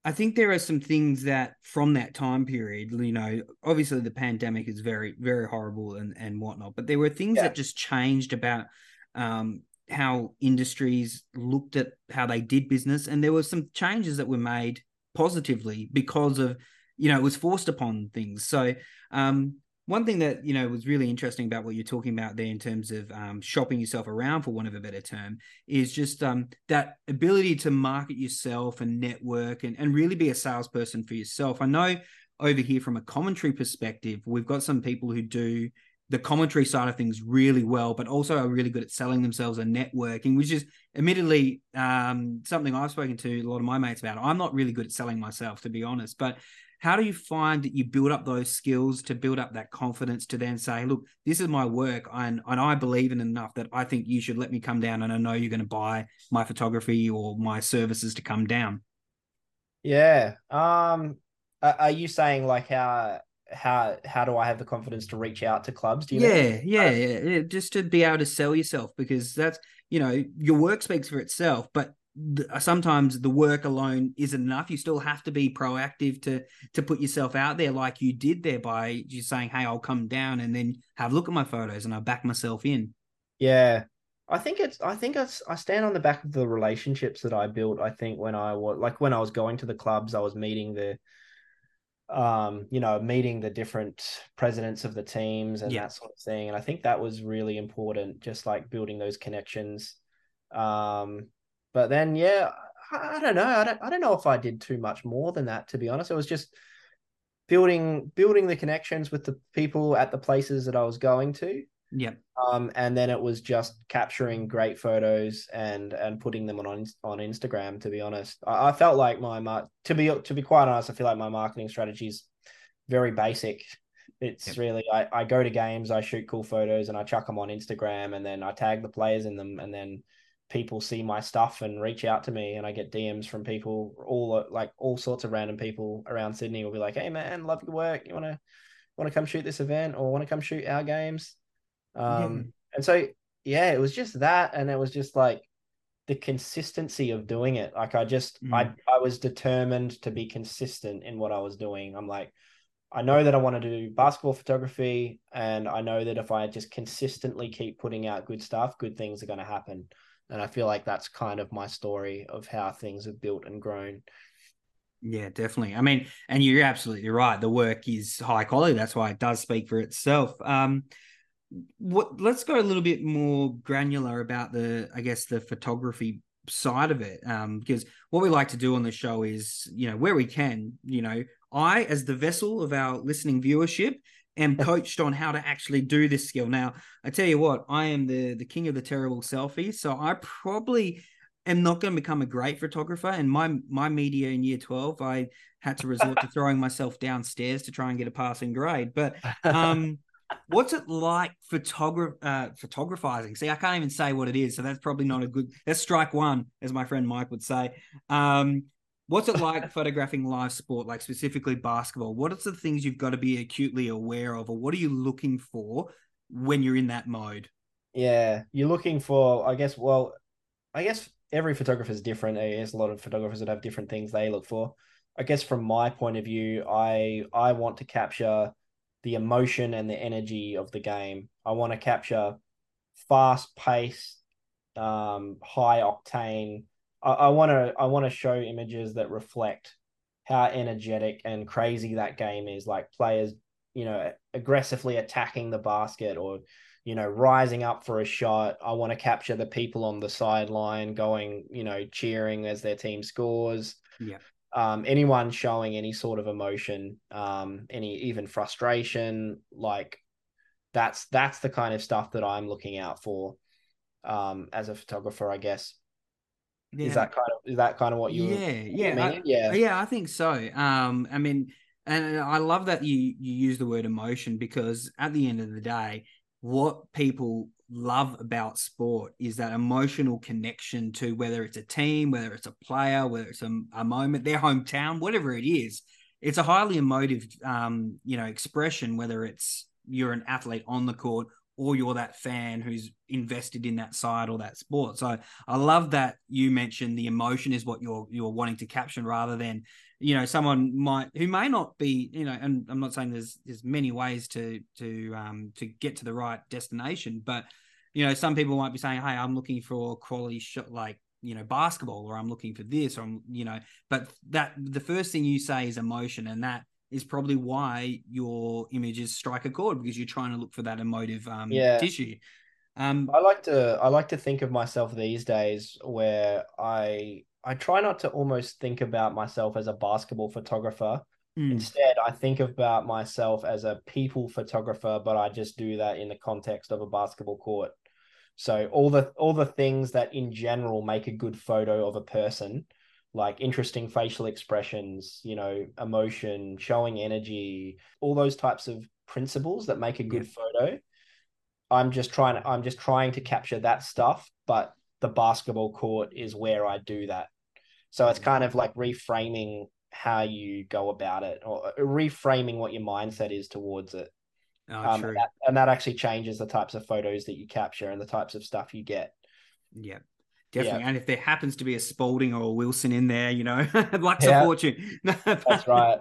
I think there are some things that from that time period, you know, obviously the pandemic is very, very horrible and and whatnot, but there were things
Yeah.
that just changed about um, how industries looked at how they did business, and there were some changes that were made positively because of, you know, it was forced upon things. So, um, one thing that you know was really interesting about what you're talking about there in terms of um, shopping yourself around, for want of a better term, is just um, that ability to market yourself and network and, and really be a salesperson for yourself. I know over here from a commentary perspective, we've got some people who do the commentary side of things really well, but also are really good at selling themselves and networking, which is admittedly um, something I've spoken to a lot of my mates about. I'm not really good at selling myself, to be honest, but how do you find that you build up those skills to build up that confidence to then say, look, this is my work and, and I believe in enough that I think you should let me come down and I know you're going to buy my photography or my services to come down.
Yeah. Um. Are you saying like how how how do I have the confidence to reach out to clubs? Do you?
Yeah, yeah, yeah, yeah, just to be able to sell yourself because that's, you know, your work speaks for itself, but sometimes the work alone isn't enough. You still have to be proactive to to put yourself out there like you did there by just saying, "Hey, I'll come down and then have a look at my photos and I'll back myself in."
Yeah. I think it's. I think it's. I stand on the back of the relationships that I built. I think when I was like when I was going to the clubs, I was meeting the, um, you know, meeting the different presidents of the teams and
Yeah.
that sort of thing. And I think that was really important, just like building those connections. Um, but then yeah, I, I don't know. I don't. I don't know if I did too much more than that. To be honest, it was just building building the connections with the people at the places that I was going to.
Yep.
Um, and then it was just capturing great photos and and putting them on on Instagram. To be honest, I, I felt like my mar- to be to be quite honest, I feel like my marketing strategy is very basic. It's
Yep.
really I, I go to games, I shoot cool photos, and I chuck them on Instagram, and then I tag the players in them, and then people see my stuff and reach out to me, and I get DMs from people all like all sorts of random people around Sydney will be like, "Hey man, love your work. You wanna want to come shoot this event or want to come shoot our games?" Um, and so yeah, it was just that, and it was just like the consistency of doing it. Like I just I
Mm.
I was determined to be consistent in what I was doing. I'm like, I know that I want to do basketball photography, and I know that if I just consistently keep putting out good stuff, good things are going to happen. And I feel like that's kind of my story of how things have built and grown.
Yeah, definitely. I mean, and you're absolutely right. The work is high quality. That's why it does speak for itself. Um, what? Let's go a little bit more granular about the, I guess, the photography side of it. Um, because what we like to do on the show is, you know, where we can, you know, I as the vessel of our listening viewership am coached on how to actually do this skill. Now, I tell you what, I am the the king of the terrible selfie, so I probably am not going to become a great photographer. And my my media in year twelve, I had to resort to throwing myself downstairs to try and get a passing grade. But um, what's it like photograph uh, photographizing? See, I can't even say what it is, so that's probably not a good. That's strike one, as my friend Mike would say. Um, What's it like photographing live sport, like specifically basketball? What are the things you've got to be acutely aware of, or what are you looking for when you're in that mode?
Yeah, you're looking for, I guess, well, I guess every photographer is different. There's a lot of photographers that have different things they look for. I guess from my point of view, I I want to capture the emotion and the energy of the game. I want to capture fast paced, um, high octane I want to I want to show images that reflect how energetic and crazy that game is. Like players, you know, aggressively attacking the basket or you know rising up for a shot. I want to capture the people on the sideline going, you know, cheering as their team scores.
Yeah.
Um, anyone showing any sort of emotion, um, any even frustration, like that's that's the kind of stuff that I'm looking out for um, as a photographer, I guess. Yeah. Is that kind of is that kind of what you?
Yeah, yeah, I, yeah, yeah. I think so. Um, I mean, and I love that you you use the word emotion because at the end of the day, what people love about sport is that emotional connection to whether it's a team, whether it's a player, whether it's a, a moment, their hometown, whatever it is. It's a highly emotive, um, you know, expression. Whether it's you're an athlete on the court or you're that fan who's invested in that side or that sport. So I love that you mentioned the emotion is what you're you're wanting to capture rather than you know someone might who may not be you know and I'm not saying there's there's many ways to to um to get to the right destination but you know some people might be saying hey I'm looking for quality shot like you know basketball or I'm looking for this or I'm you know but that the first thing you say is emotion and that is probably why your images strike a chord because you're trying to look for that emotive um, yeah. tissue.
Um, I like to I like to think of myself these days where I I try not to almost think about myself as a basketball photographer. Mm. Instead, I think about myself as a people photographer, but I just do that in the context of a basketball court. So all the all the things that in general make a good photo of a person, like interesting facial expressions, you know, emotion, showing energy, all those types of principles that make a good yeah. photo. I'm just trying to I'm just trying to capture that stuff, but the basketball court is where I do that. So it's mm. kind of like reframing how you go about it or uh, reframing what your mindset is towards it. Oh, um, and, that, and that actually changes the types of photos that you capture and the types of stuff you get.
Yeah. Definitely. Yeah. And if there happens to be a Spalding or a Wilson in there, you know, luck's yeah. a fortune.
That's right.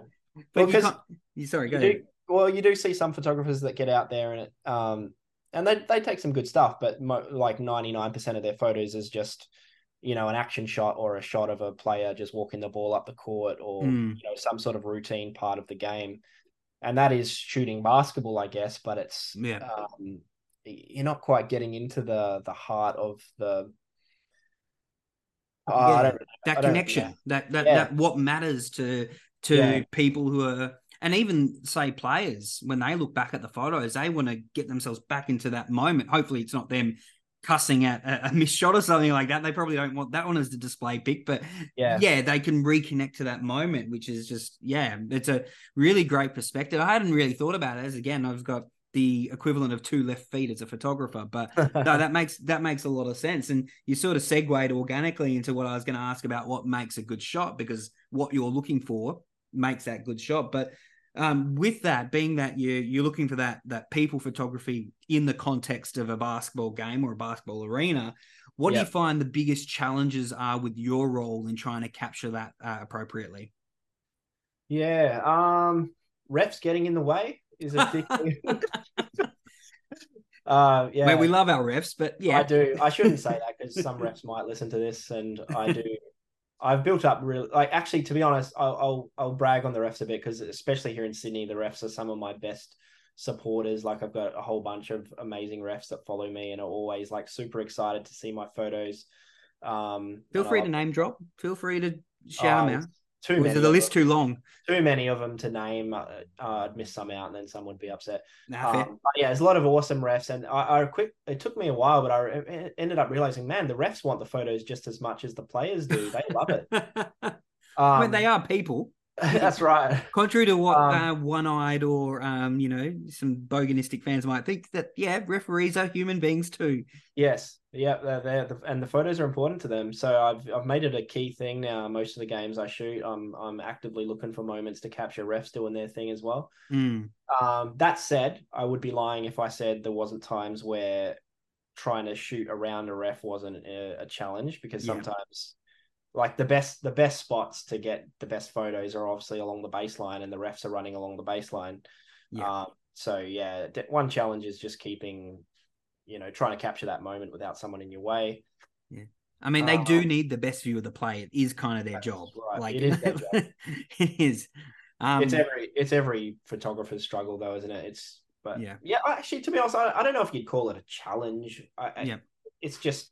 But because you sorry, go
you do, well, you do see some photographers that get out there and it, um, and they they take some good stuff, but mo- like ninety nine percent of their photos is just you know an action shot or a shot of a player just walking the ball up the court or mm. you know some sort of routine part of the game, and that is shooting basketball, I guess. But it's
yeah. Um,
you're not quite getting into the the heart of the
Oh, yeah, that connection, that that yeah. that what matters to to yeah. people who are and even say players when they look back at the photos, they want to get themselves back into that moment. Hopefully, it's not them cussing at a, a missed shot or something like that. They probably don't want that one as the display pic, but yeah, yeah, they can reconnect to that moment, which is just yeah, it's a really great perspective. I hadn't really thought about it as again, I've got the equivalent of two left feet as a photographer. But no, that makes that makes a lot of sense. And you sort of segued organically into what I was going to ask about what makes a good shot because what you're looking for makes that good shot. But um, with that being that you you're looking for that that people photography in the context of a basketball game or a basketball arena, what yep. do you find the biggest challenges are with your role in trying to capture that uh, appropriately?
Yeah, um, refs getting in the way is a big uh, yeah,
we love our refs, but yeah,
I do. I shouldn't say that because some refs might listen to this, and I do. I've built up really like actually to be honest, I'll I'll, I'll brag on the refs a bit because especially here in Sydney, the refs are some of my best supporters. Like I've got a whole bunch of amazing refs that follow me and are always like super excited to see my photos. Um,
Feel free to name drop. Feel free to shout
Oh,
them out.
Too
Or
many.
the
of
list
them.
too long?
Too many of them to name. Uh, I'd miss some out, and then some would be upset.
Nah.
Um, but yeah, there's a lot of awesome refs, and I, I quick. It took me a while, but I ended up realizing, man, the refs want the photos just as much as the players do. They love it.
I
Um,
mean, they are people.
That's right.
Contrary to what
Um,
uh, one-eyed or um, you know, some boganistic fans might think that yeah, referees are human beings too.
Yes, yeah, they're, they're the, and the photos are important to them. So I've I've made it a key thing now. Most of the games I shoot, I'm I'm actively looking for moments to capture refs doing their thing as well.
Mm,
Um, that said, I would be lying if I said there wasn't times where trying to shoot around a ref wasn't a, a challenge because
Yeah.
sometimes like the best the best spots to get the best photos are obviously along the baseline and the refs are running along the baseline.
Yeah.
Um, so yeah, one challenge is just keeping, you know, trying to capture that moment without someone in your way. Yeah.
I mean, they do
Um,
need the best view of the play. It is kind of their job.
right.
Like
It is their job.
it is. Um,
it's every it's every photographer's struggle though, isn't it? It's but
Yeah.
yeah, actually, to be honest, I, I don't know if you'd call it a challenge. I,
Yeah.
it's just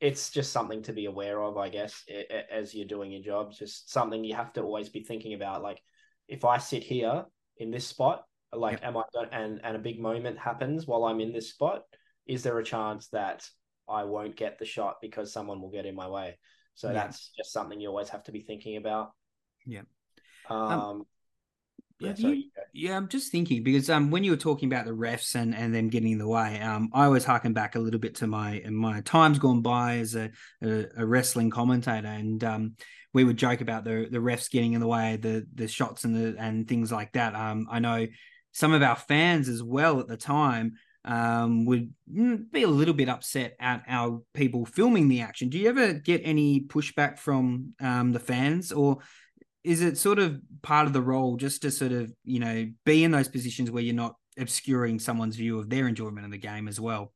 it's just something to be aware of, I guess, as you're doing your job. Just something you have to always be thinking about. Like, if I sit here in this spot, like, am I and and a big moment happens while I'm in this spot? Is there a chance that I won't get the shot because someone will get in my way? So
Yeah.
that's just something you always have to be thinking about.
Yeah.
Um. yeah. sorry,
you-
you.
Yeah, I'm just thinking because um when you were talking about the refs and and them getting in the way, um I always harken back a little bit to my my times gone by as a a, a wrestling commentator, and um we would joke about the the refs getting in the way, the the shots and the and things like that. Um, I know some of our fans as well at the time um would mm, be a little bit upset at our people filming the action. Do you ever get any pushback from um the fans or? is it sort of part of the role just to sort of you know be in those positions where you're not obscuring someone's view of their enjoyment of the game as well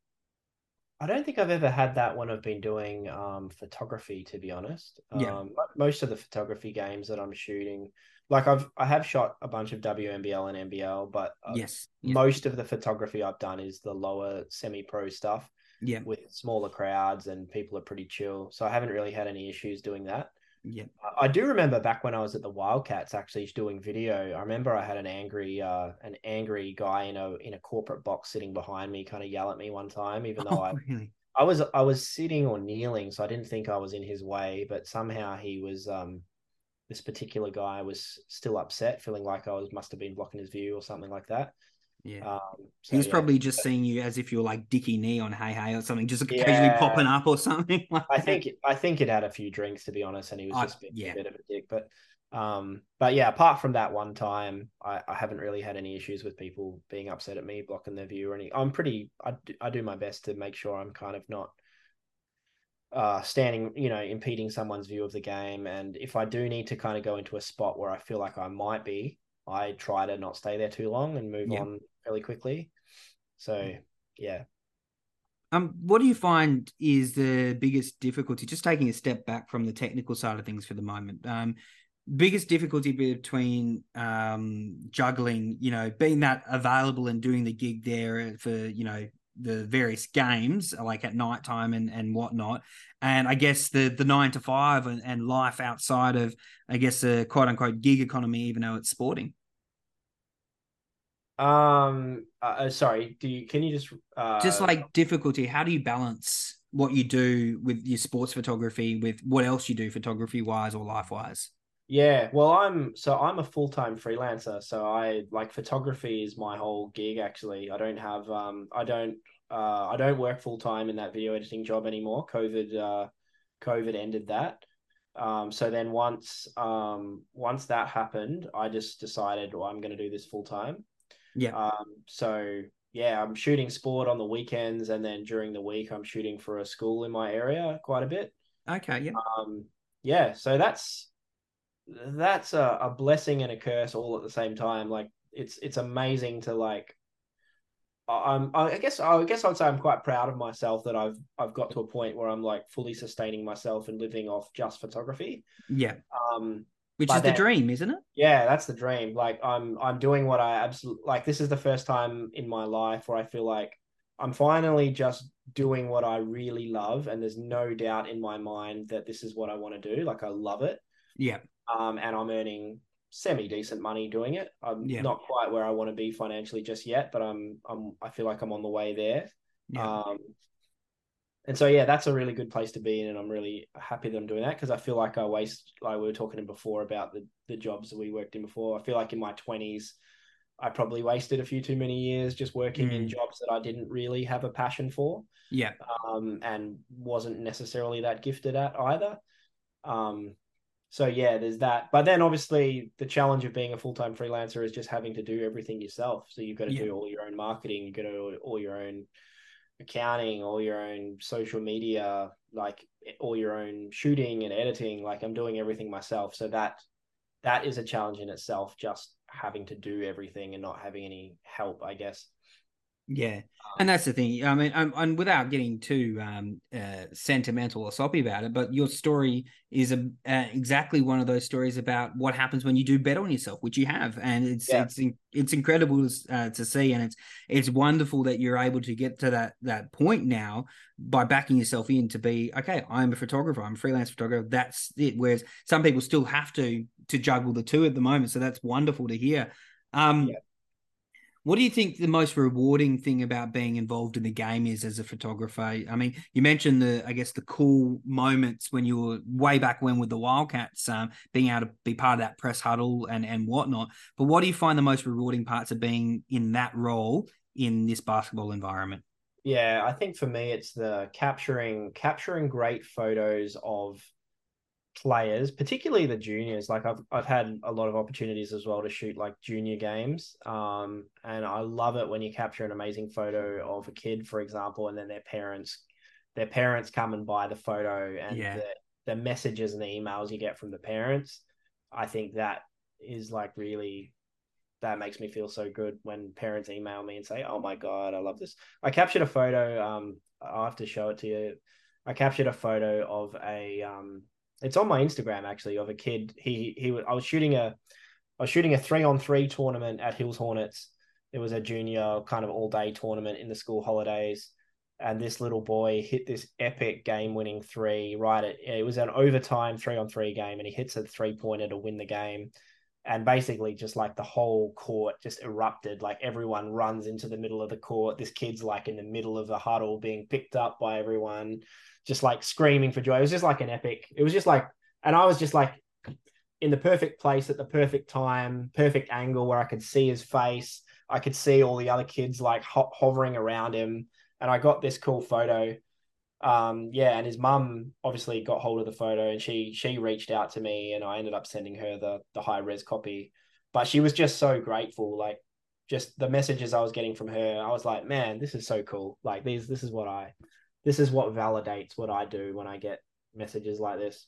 I don't think I've ever had that when I've been doing um, photography, to be honest.
Yeah.
Um, most of the photography games that I'm shooting, like I've I have shot a bunch of WNBL and NBL, but uh,
yes yes.
most of the photography I've done is the lower semi-pro stuff
yeah
with smaller crowds and people are pretty chill. So I haven't really had any issues doing that.
yeah
I- I do remember back when I was at the Wildcats actually doing video. I remember I had an angry uh an angry guy in a in a corporate box sitting behind me kind of yell at me one time even though
oh,
I
really
I was I was sitting or kneeling, so I didn't think I was in his way, but somehow he was um this particular guy was still upset, feeling like I was must have been blocking his view or something like that.
yeah
Um so,
he was
yeah.
probably just seeing you as if you're like Dickie Knee on Hey Hey or something, just occasionally
Yeah.
popping up or something. Like
I think I think it had a few drinks to be honest, and he was
I-
just being
yeah.
a bit of a dick. But um, but yeah, apart from that one time, I, I haven't really had any issues with people being upset at me, blocking their view or any. I'm pretty. I do, I do my best to make sure I'm kind of not uh standing you know impeding someone's view of the game and if i do need to kind of go into a spot where i feel like i might be i try to not stay there too long and move
Yeah.
on fairly quickly so yeah
Um, what do you find is the biggest difficulty? Just taking a step back from the technical side of things for the moment. Um, biggest difficulty between um juggling, you know, being that available and doing the gig there for you know the various games like at nighttime and and whatnot, and I guess the the nine to five and, and life outside of I guess a quote unquote gig economy, even though it's sporting.
um uh, uh, sorry do you can you just uh
just like difficulty. How do you balance what you do with your sports photography with what else you do photography wise or life wise
Yeah, well, I'm so I'm a full time freelancer. So I like photography is my whole gig. Actually, I don't have um I don't uh I don't work full time in that video editing job anymore. COVID uh COVID ended that. Um, so then once um once that happened, I just decided well, I'm going to do this full time.
yeah
Um, so yeah, I'm shooting sport on the weekends, and then during the week, I'm shooting for a school in my area quite a bit
okay yeah
um yeah so that's that's a, a blessing and a curse all at the same time like it's it's amazing to like I'm I guess I guess I'd say I'm quite proud of myself that I've I've got to a point where I'm like fully sustaining myself and living off just photography.
Yeah.
Um
Which is the dream, isn't it?
yeah, that's the dream. Like I'm I'm doing what I absolutely like this is the first time in my life where I feel like I'm finally just doing what I really love and there's no doubt in my mind that this is what I want to do. Like I love it.
Yeah.
Um and I'm earning semi decent money doing it. I'm
Yeah.
not quite where I want to be financially just yet, but I'm I'm I feel like I'm on the way there.
Yeah.
Um, and so yeah, that's a really good place to be in, and I'm really happy that I'm doing that because I feel like I waste like we were talking before about the the jobs that we worked in before. I feel like in my twenties, I probably wasted a few too many years just working in
Mm.
jobs that I didn't really have a passion for,
yeah.
um, and wasn't necessarily that gifted at either. Um, so yeah, there's that. But then obviously the challenge of being a full time freelancer is just having to do everything yourself. So you've got to
Yeah.
do all your own marketing, you've got to do all your own accounting, all your own social media, like eh, all your own shooting and editing. Like I'm doing everything myself. So that that is a challenge in itself, just having to do everything and not having any help, I guess.
Yeah, and that's the thing. I mean, and, and without getting too um, uh, sentimental or soppy about it, but your story is a, uh, exactly one of those stories about what happens when you do better on yourself, which you have, and it's
Yeah.
it's it's incredible to, uh, to see, and it's it's wonderful that you're able to get to that that point now by backing yourself in to be okay. I'm a photographer. I'm a freelance photographer. That's it. Whereas some people still have to to juggle the two at the moment. So that's wonderful to hear. Um,
Yeah.
What do you think the most rewarding thing about being involved in the game is as a photographer? I mean, you mentioned the, I guess, the cool moments when you were way back when with the Wildcats, um, being able to be part of that press huddle and and whatnot. But what do you find the most rewarding parts of being in that role in this basketball environment?
Yeah, I think for me it's the capturing capturing great photos of players, particularly the juniors. Like I've I've had a lot of opportunities as well to shoot like junior games. Um, and I love it when you capture an amazing photo of a kid, for example, and then their parents their parents come and buy the photo and
Yeah.
the, the messages and the emails you get from the parents. I think that is like really that makes me feel so good when parents email me and say, "Oh my god, I love this." I captured a photo. Um, I'll have to show it to you. I captured a photo of a. Um, it's on my Instagram actually of a kid. He he. I was shooting a. I was shooting a three on three tournament at Hills Hornets. It was a junior kind of all day tournament in the school holidays, and this little boy hit this epic game winning three right at. It was an overtime three on three game, and he hits a three pointer to win the game and basically just like the whole court just erupted. Like everyone runs into the middle of the court. This kid's like in the middle of the huddle being picked up by everyone just like screaming for joy. It was just like an epic it was just like and i was just like in the perfect place at the perfect time perfect angle where i could see his face. I could see all the other kids like ho- hovering around him. And i got this cool photo um yeah and his mum obviously got hold of the photo and she she reached out to me and i ended up sending her the the high res copy but she was just so grateful like just the messages i was getting from her i was like man this is so cool like these this is what i this is what validates what i do when i get messages like this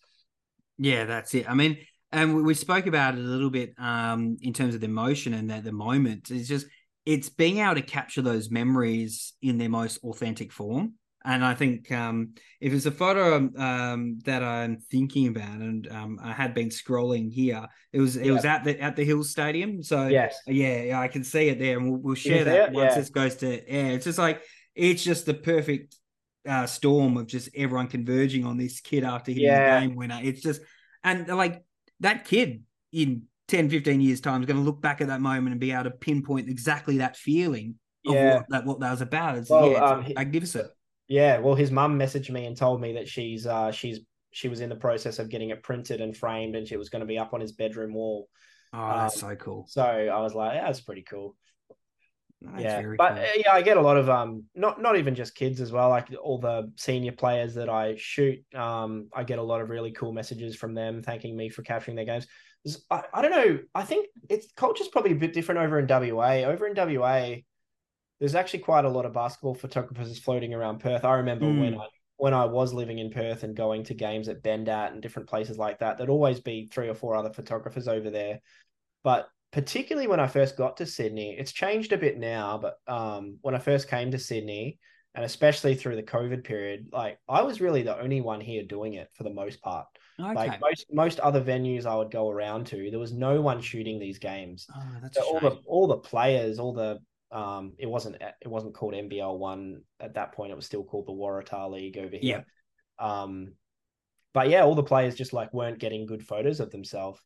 Yeah, that's it. I mean, and we, spoke about it a little bit um, in terms of the emotion and the, the moment. It's just it's being able to capture those memories in their most authentic form. And I think um, if it's a photo um, that I'm thinking about, and um, I had been scrolling here, it was it
Yeah.
was at the at the Hills Stadium. So
yes
yeah, yeah, I can see it there, and we'll, we'll share that
it?
once
Yeah.
this goes to air. It's just like it's just the perfect uh, storm of just everyone converging on this kid after hitting
Yeah.
the game winner. It's just and like that kid in 10, 15 years time is going to look back at that moment and be able to pinpoint exactly that feeling of
Yeah.
what that what that was about. It's,
Well,
yeah, it's
um, he-
magnificent.
Yeah, well, his mum messaged me and told me that she's uh she's she was in the process of getting it printed and framed, and she was going to be up on his bedroom wall.
Oh, that's
um,
so cool.
So I was like, yeah, that's pretty cool.
That's
yeah, but
cool.
uh, yeah, I get a lot of um not not even just kids as well, like all the senior players that I shoot. Um, I get a lot of really cool messages from them thanking me for capturing their games. I, I don't know. I think it's culture's probably a bit different over in WA. Over in WA, there's actually quite a lot of basketball photographers floating around Perth. I remember when
Mm.
I when I was living in Perth and going to games at Bendat and different places like that, there'd always be three or four other photographers over there. But particularly when I first got to Sydney. It's changed a bit now, but um, when I first came to Sydney, and especially through the COVID period, like I was really the only one here doing it for the most part.
Okay.
Like most most other venues I would go around to, there was no one shooting these games.
oh,
So all the all the players, all the um, it wasn't it wasn't called NBL one at that point. It was still called the Waratah League over here. Yeah. Um, but yeah, all the players just like weren't getting good photos of themselves.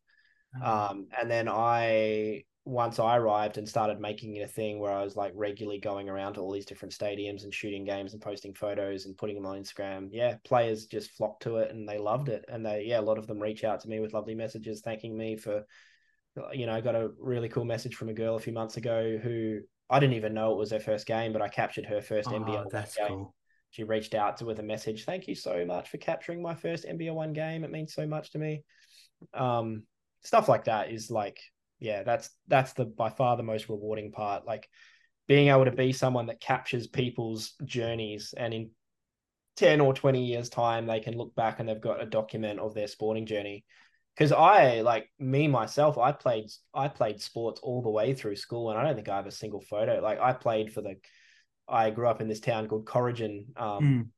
Oh,
Um, and then I once I arrived and started making it a thing where I was like regularly going around to all these different stadiums and shooting games and posting photos and putting them on Instagram. Yeah, players just flocked to it and they loved it. And they yeah, a lot of them reach out to me with lovely messages thanking me for you know, I got a really cool message from a girl a few months ago who I didn't even know it was her first game, but I captured her first
oh,
NBL
that's
game.
cool.
she reached out to with a message thank you so much for capturing my first nbl one game. It means so much to me. Um stuff like that is like yeah that's that's the by far the most rewarding part. Like being able to be someone that captures people's journeys and in 10 or 20 years time they can look back and they've got a document of their sporting journey because i like me myself i played i played sports all the way through school and i don't think i have a single photo like i played for the I grew up in this town called Corrigin, um,
Mm.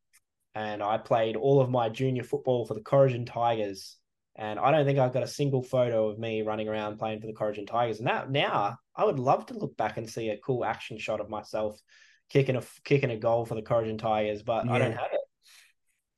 and I played all of my junior football for the Corrigin Tigers. And I don't think I've got a single photo of me running around playing for the Corrigin Tigers. And that now I would love to look back and see a cool action shot of myself kicking a kicking a goal for the Corrigin Tigers, but I don't have it.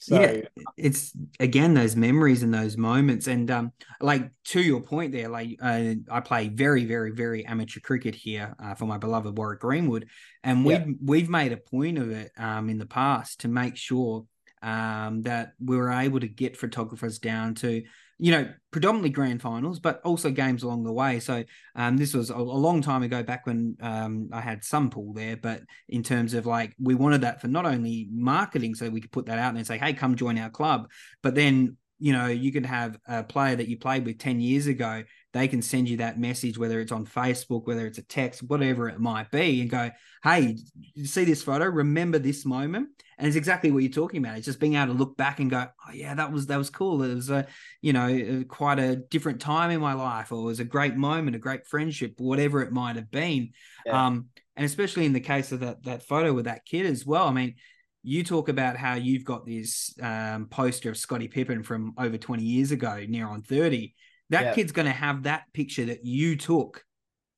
So
yeah, it's again those memories and those moments, and um, like to your point there, like uh, I play very, very, very amateur cricket here uh, for my beloved Warwick Greenwood, and we've we've made a point of it um in the past to make sure um that we were able to get photographers down to you know predominantly grand finals, but also games along the way. So um, this was a, a long time ago, back when um, I had some pool there. But in terms of like, we wanted that for not only marketing, so we could put that out and say, "Hey, come join our club," but then you know you could have a player that you played with ten years ago. They can send you that message, whether it's on Facebook, whether it's a text, whatever it might be, and go, "Hey, see this photo? Remember this moment?" And it's exactly what you're talking about. It's just being able to look back and go, "Oh yeah, that was that was cool. It was a you know, uh, quite a different time in my life, or it was a great moment, a great friendship, whatever it might have been.
Yeah.
Um, and especially in the case of that that photo with that kid as well. I mean, you talk about how you've got this um, poster of Scottie Pippen from over 20 years ago, near on 30. That
Yeah.
kid's going to have that picture that you took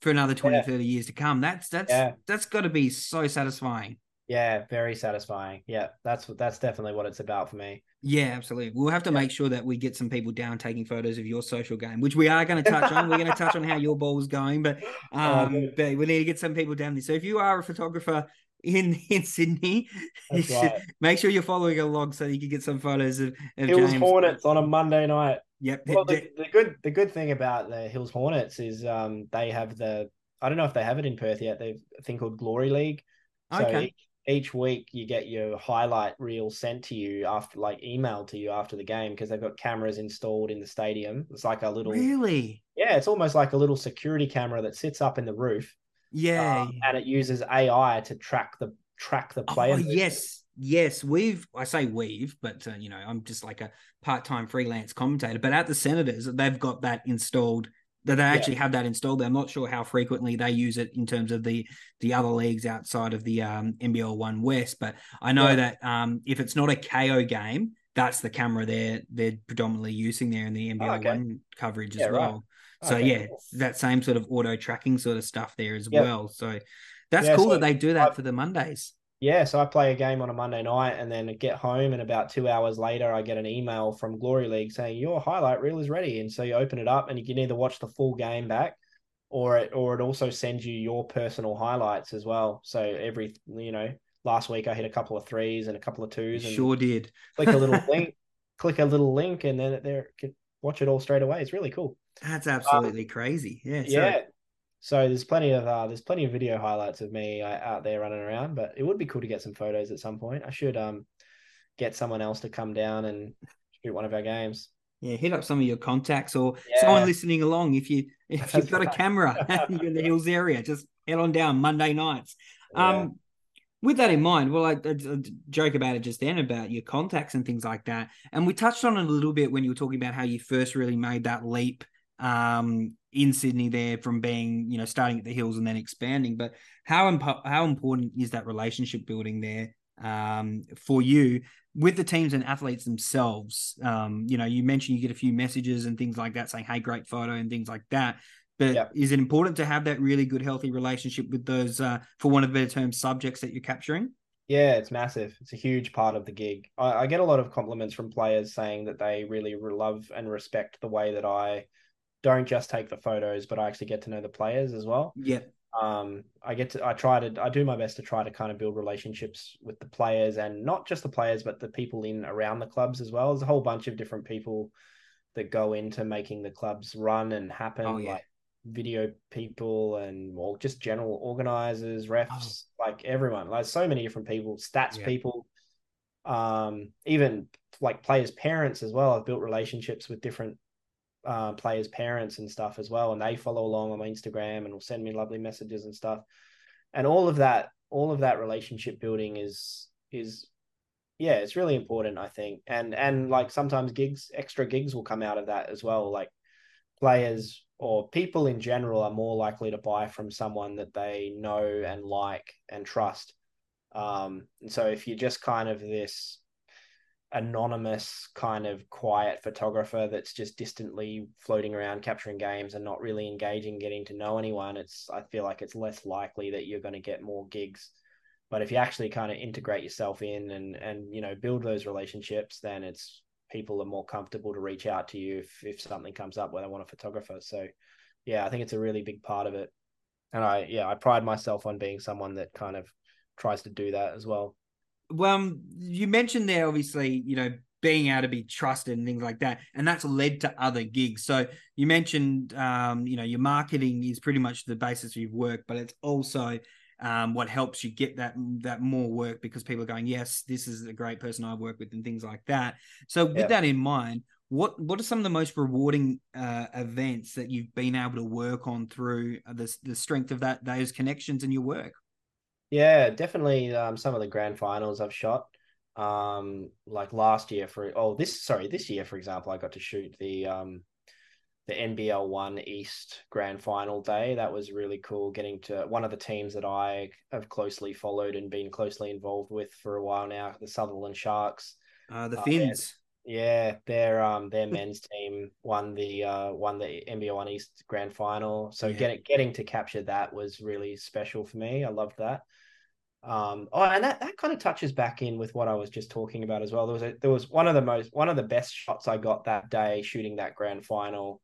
for another 20,
Yeah.
30 years to come. That's that's
Yeah.
that's got to be so satisfying.
Yeah, very satisfying. Yeah, that's that's definitely what it's about for me.
Yeah, absolutely. We'll have to
Yeah.
make sure that we get some people down taking photos of your social game, which we are going to touch on. We're going to touch on how your ball's going, but
Oh,
um, but we need to get some people down there. So if you are a photographer in in Sydney, you
That's
should
right.
make sure you're following along so you can get some photos of, of
Hills
James.
Hornets on a Monday night.
Yep.
Well, the, the good the good thing about the Hills Hornets is um they have the I don't know if they have it in Perth yet. They've a thing called Glory League. So
Okay.
Each, week you get your highlight reel sent to you after like emailed to you after the game because they've got cameras installed in the stadium. It's like a little
really?
yeah, it's almost like a little security camera that sits up in the roof.
Yeah.
um, and it uses AI to track the track the player.
Oh yes, yes. We've I say we've, but uh, you know I'm just like a part-time freelance commentator. But at the Senators, they've got that installed. That they actually have that installed. I'm not sure how frequently they use it in terms of the the other leagues outside of the um, NBL One West. But I know
Yeah.
that um, if it's not a Kayo game, that's the camera they're they're predominantly using there in the NBL
Oh, okay.
One coverage as
Yeah, right.
well. So
Okay,
yeah, that same sort of auto tracking sort of stuff there as well. So that's
Yeah,
cool
so
that they do that
I've-
for the Mondays.
Yeah, so I play a game on a Monday night and then get home, and about two hours later, I get an email from Glory League saying your highlight reel is ready. And so you open it up, and you can either watch the full game back, or it or it also sends you your personal highlights as well. So every you know, last week I hit a couple of threes and a couple of twos, and
Sure did.
click a little link, click a little link, and then there watch it all straight away. It's really cool.
That's uh, absolutely crazy. Yeah.
Yeah. So there's plenty of uh, there's plenty of video highlights of me uh, out there running around, but it would be cool to get some photos at some point. I should um get someone else to come down and shoot one of our games.
yeah, hit up some of your contacts or someone listening along. If you if you've got a camera you're in the hills area, just head on down Monday nights.
Yeah.
Um, with that in mind, well, I, I, I joke about it just then about your contacts and things like that, and we touched on it a little bit when you were talking about how you first really made that leap um, in Sydney there from being, you know, starting at the hills and then expanding. But how imp- how important is that relationship building there um, for you with the teams and athletes themselves? Um, you know, you mentioned you get a few messages and things like that saying, "Hey, great photo" and things like that. But yep. is it important to have that really good, healthy relationship with those, uh, for one of better terms, subjects that you're capturing?
Yeah, it's massive. It's a huge part of the gig. I, I, get a lot of compliments from players saying that they really love and respect the way that I don't just take the photos, but I actually get to know the players as well.
Yeah.
Um, I get to, I try to, I do my best to try to kind of build relationships with the players and not just the players, but the people in around the clubs as well. There's a whole bunch of different people that go into making the clubs run and happen. Oh, yeah. Like video people and or just general organizers, refs, oh. like everyone, like so many different people, stats yeah. people, um, even like players' parents as well. I've built relationships with different uh, players' parents and stuff as well, and they follow along on my Instagram and will send me lovely messages and stuff. And all of that, all of that relationship building is is yeah, it's really important, I think. And and like sometimes gigs, extra gigs will come out of that as well. Like players or people in general are more likely to buy from someone that they know and like and trust. Um, and so if you're just kind of this anonymous kind of quiet photographer that's just distantly floating around capturing games and not really engaging getting to know anyone it's i feel like it's less likely that you're going to get more gigs but if you actually kind of integrate yourself in and and you know build those relationships then it's people are more comfortable to reach out to you if, if something comes up where they want a photographer. So yeah, I think it's a really big part of it. And I yeah, I pride myself on being someone that kind of tries to do that as well.
Well, um, you mentioned there obviously, you know, being able to be trusted and things like that, and that's led to other gigs. So you mentioned, um, you know, your marketing is pretty much the basis of your work, but it's also um, what helps you get that that more work because people are going, yes, this is a great person I work with, and things like that. So with that in mind, what what are some of the most rewarding uh, events that you've been able to work on through the the strength of that those connections in your work?
Yeah, definitely. Um, some of the grand finals I've shot. Um, like last year for oh this sorry this year for example, I got to shoot the um the NBL One East Grand Final day. That was really cool. Getting to one of the teams that I have closely followed and been closely involved with for a while now, the Sutherland Sharks.
Uh, the Finns.
Uh, yeah, their um their men's team won the uh won the NBL One East Grand Final. So yeah. getting getting to capture that was really special for me. I loved that. Um, oh, and that, that kind of touches back in with what I was just talking about as well. There was a, there was one of the most one of the best shots I got that day shooting that grand final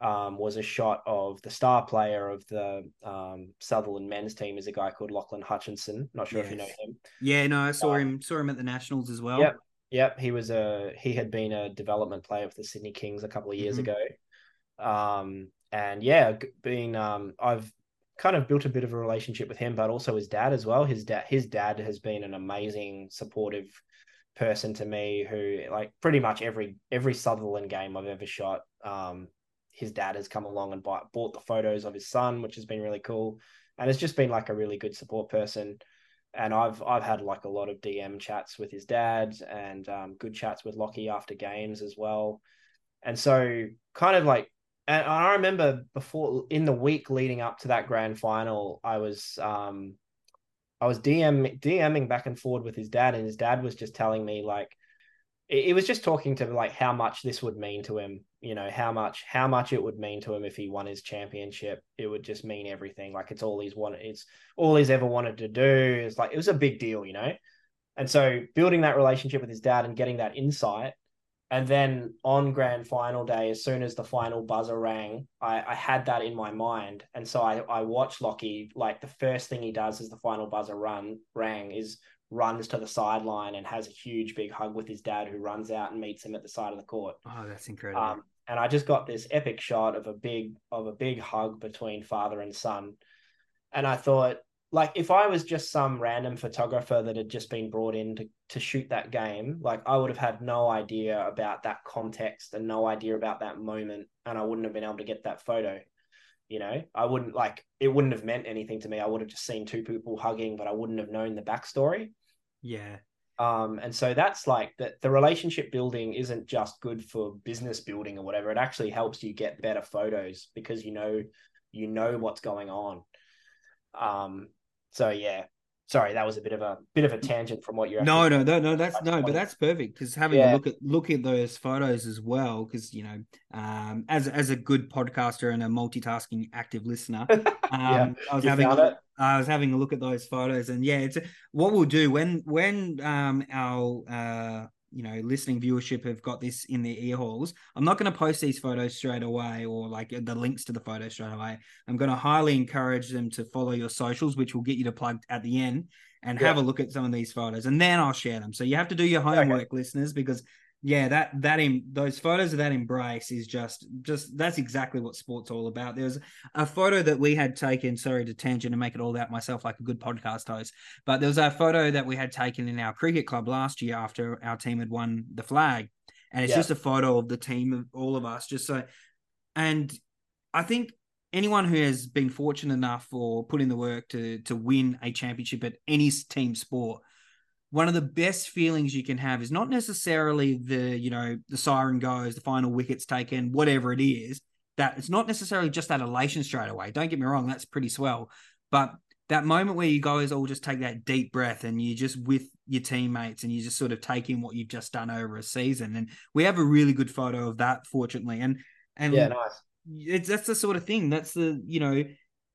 um, was a shot of the star player of the um, Sutherland men's team is a guy called Lachlan Hutchinson. Not sure yes. if you know him.
Yeah, no, I saw um, him saw him at the Nationals as well.
Yep, yep. He was a he had been a development player with the Sydney Kings a couple of years mm-hmm. ago. Um, and yeah, being um, I've kind of built a bit of a relationship with him, but also his dad as well. His dad his dad has been an amazing supportive person to me who like pretty much every every Sutherland game I've ever shot um his dad has come along and bought, bought the photos of his son, which has been really cool. And it's just been like a really good support person. And I've I've had like a lot of DM chats with his dad and um, good chats with Lockie after games as well. And so kind of like and I remember before in the week leading up to that grand final, I was um I was DM DMing back and forward with his dad, and his dad was just telling me like it, was just talking to like how much this would mean to him you know how much how much it would mean to him if he won his championship. It would just mean everything. Like it's all he's wanted it's all he's ever wanted to do. It's like it was a big deal you know? And so building that relationship with his dad and getting that insight and then on grand final day as soon as the final buzzer rang i, I had that in my mind and so I, I watched lockie like the first thing he does as the final buzzer run rang is runs to the sideline and has a huge big hug with his dad who runs out and meets him at the side of the court.
Oh, that's incredible.
Um, and I just got this epic shot of a big of a big hug between father and son. And I thought, like, if I was just some random photographer that had just been brought in to, to shoot that game, like I would have had no idea about that context and no idea about that moment, and I wouldn't have been able to get that photo you know i wouldn't like it wouldn't have meant anything to me i would have just seen two people hugging but i wouldn't have known the backstory
yeah
Um, and so that's like that the relationship building isn't just good for business building or whatever. It actually helps you get better photos because you know you know what's going on. Um, so yeah, sorry, that was a bit of a bit of a tangent from what you're.
No, no, no, no. That's no, but that's perfect because having yeah. a look at look at those photos as well, because you know, um, as as a good podcaster and a multitasking active listener, um, yeah. I was you having I was having a look at those photos, and yeah, it's what we'll do when when um our uh you know listening viewership have got this in their ear holes i'm not going to post these photos straight away or like the links to the photos straight away i'm going to highly encourage them to follow your socials which will get you to plug at the end and yeah. have a look at some of these photos and then i'll share them so you have to do your homework okay. listeners because yeah, that that in those photos of that embrace is just just that's exactly what sport's all about. There's a photo that we had taken. Sorry to tangent and make it all about myself like a good podcast host, but there was a photo that we had taken in our cricket club last year after our team had won the flag, and it's yeah. just a photo of the team of all of us. Just so, and I think anyone who has been fortunate enough or put in the work to to win a championship at any team sport one of the best feelings you can have is not necessarily the you know the siren goes the final wickets taken whatever it is that it's not necessarily just that elation straight away. Don't get me wrong that's pretty swell. But that moment where you guys all just take that deep breath and you just with your teammates and you just sort of take in what you've just done over a season. And we have a really good photo of that fortunately. And and
yeah nice.
it's that's the sort of thing that's the you know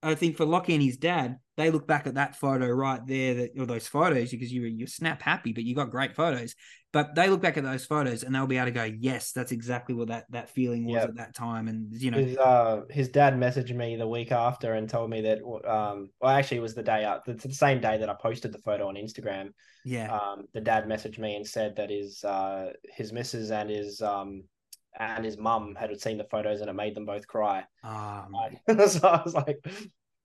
I think for Lockie and his dad, they look back at that photo right there, that or those photos, because you were you snap happy, but you got great photos. But they look back at those photos and they'll be able to go, yes, that's exactly what that that feeling was yep. at that time. And you know,
his, uh, his dad messaged me the week after and told me that, um, well, actually, it was the day up, the same day that I posted the photo on Instagram.
Yeah.
Um, the dad messaged me and said that his uh his missus and his um and his mum had seen the photos and it made them both cry.
Um,
so I was like,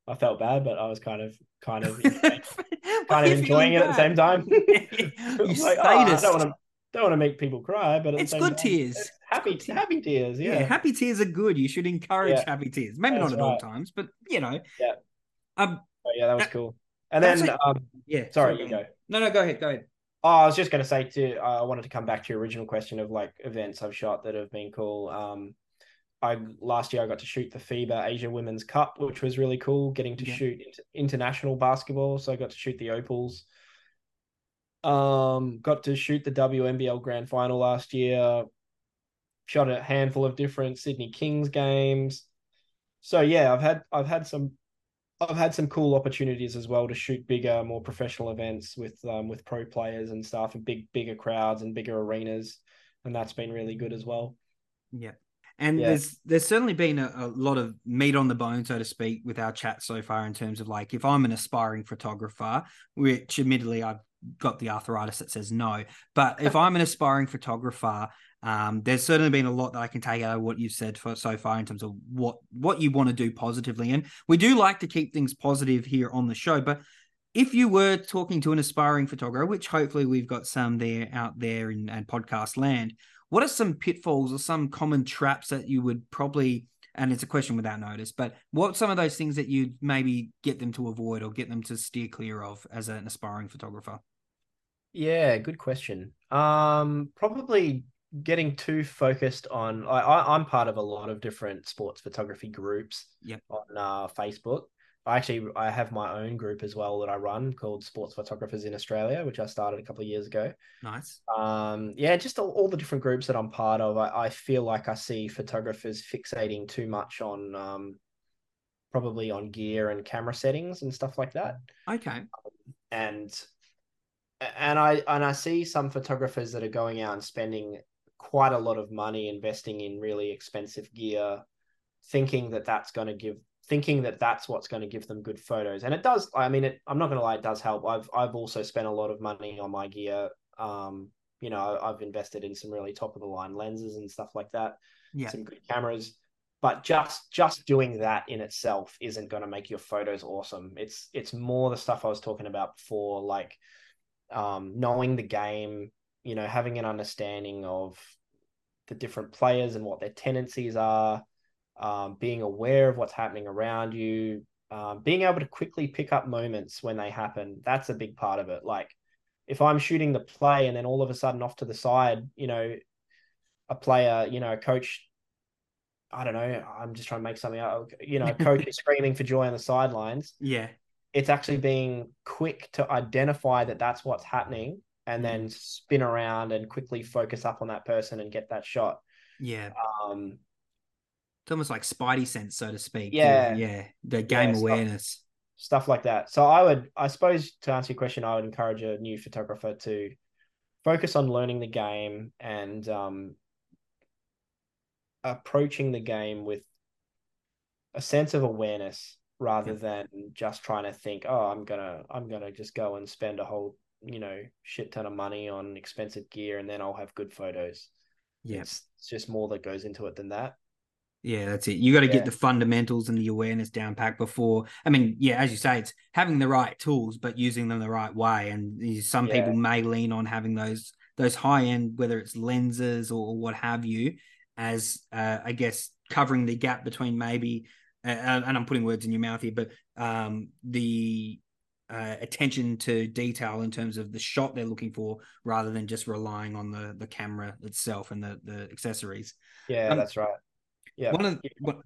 I felt bad, but I was kind of kind of kind of enjoying it at the same time. like, oh, I don't want to don't want to make people cry, but
it's good
time,
tears.
It's happy it's happy tears. Yeah.
yeah. happy tears are good. You should encourage yeah. happy tears. Maybe That's not at right. all times, but you know.
Yeah.
Um.
Oh, yeah, that was cool. And then, like, um,
yeah.
Sorry, sorry, you go.
No, no, go ahead. Go ahead.
Oh, I was just going to say to I wanted to come back to your original question of like events I've shot that have been cool. Um, I last year I got to shoot the FIBA Asia Women's Cup, which was really cool. Getting to yeah. shoot international basketball, so I got to shoot the Opals. Um, got to shoot the WNBL Grand Final last year. Shot a handful of different Sydney Kings games. So yeah, I've had I've had some I've had some cool opportunities as well to shoot bigger, more professional events with um, with pro players and stuff, and big bigger crowds and bigger arenas, and that's been really good as well.
Yeah, and yeah. there's there's certainly been a, a, lot of meat on the bone, so to speak, with our chat so far in terms of like if I'm an aspiring photographer, which admittedly I've got the arthritis that says no, but if I'm an aspiring photographer, um, there's certainly been a lot that I can take out of what you've said for so far in terms of what what you want to do positively, and we do like to keep things positive here on the show, but. If you were talking to an aspiring photographer, which hopefully we've got some there out there in, in podcast land, what are some pitfalls or some common traps that you would probably, and it's a question without notice, but what some of those things that you'd maybe get them to avoid or get them to steer clear of as an aspiring photographer?
Yeah, good question. Um, probably getting too focused on. I, am part of a lot of different sports photography groups.
Yep.
on uh, Facebook, I actually I have my own group as well that I run called Sports Photographers in Australia, which I started a couple of years ago.
Nice.
Um, yeah, just all, all the different groups that I'm part of. I, I, feel like I see photographers fixating too much on um, probably on gear and camera settings and stuff like that.
Okay. Um,
and and I and I see some photographers that are going out and spending quite a lot of money investing in really expensive gear, thinking that that's going to give thinking that that's what's going to give them good photos. And it does. I mean, it, I'm not going to lie, it does help. I've I've also spent a lot of money on my gear. Um, you know, I've invested in some really top of the line lenses and stuff like that.
Yeah,
some good cameras. But just just doing that in itself isn't going to make your photos awesome. It's it's more the stuff I was talking about before, like um, knowing the game. You know, having an understanding of the different players and what their tendencies are um, being aware of what's happening around you, um, being able to quickly pick up moments when they happen. That's a big part of it. Like, if I'm shooting the play and then all of a sudden off to the side, you know, a player, you know, a coach, I don't know, I'm just trying to make something out. You know, a coach is screaming for joy on the sidelines.
Yeah.
It's actually being quick to identify that that's what's happening and then spin around and quickly focus up on that person and get that shot.
Yeah.
Um,
It's almost like spidey sense, so to speak.
Yeah.
Yeah. The game
stuff-
awareness.
stuff like that. So I would, I suppose, to answer your question, I would encourage a new photographer to focus on learning the game and um, approaching the game with a sense of awareness rather than just trying to think, oh, I'm gonna, I'm gonna just go and spend a whole, you know, shit ton of money on expensive gear and then I'll have good photos.
Yeah.
It's, it's just more that goes into it than that.
Yeah, that's it. You got to
Yeah.
get the fundamentals and the awareness down packed before. I mean, yeah, as you say, it's having the right tools, but using them the right way. And some
Yeah.
people may lean on having those those high end, whether it's lenses or what have you, as uh, I guess covering the gap between maybe, uh, and I'm putting words in your mouth here, but um, the uh, attention to detail in terms of the shot they're looking for, rather than just relying on the the camera itself and the the accessories.
Yeah,
Um,
that's right. Yeah.
One of one,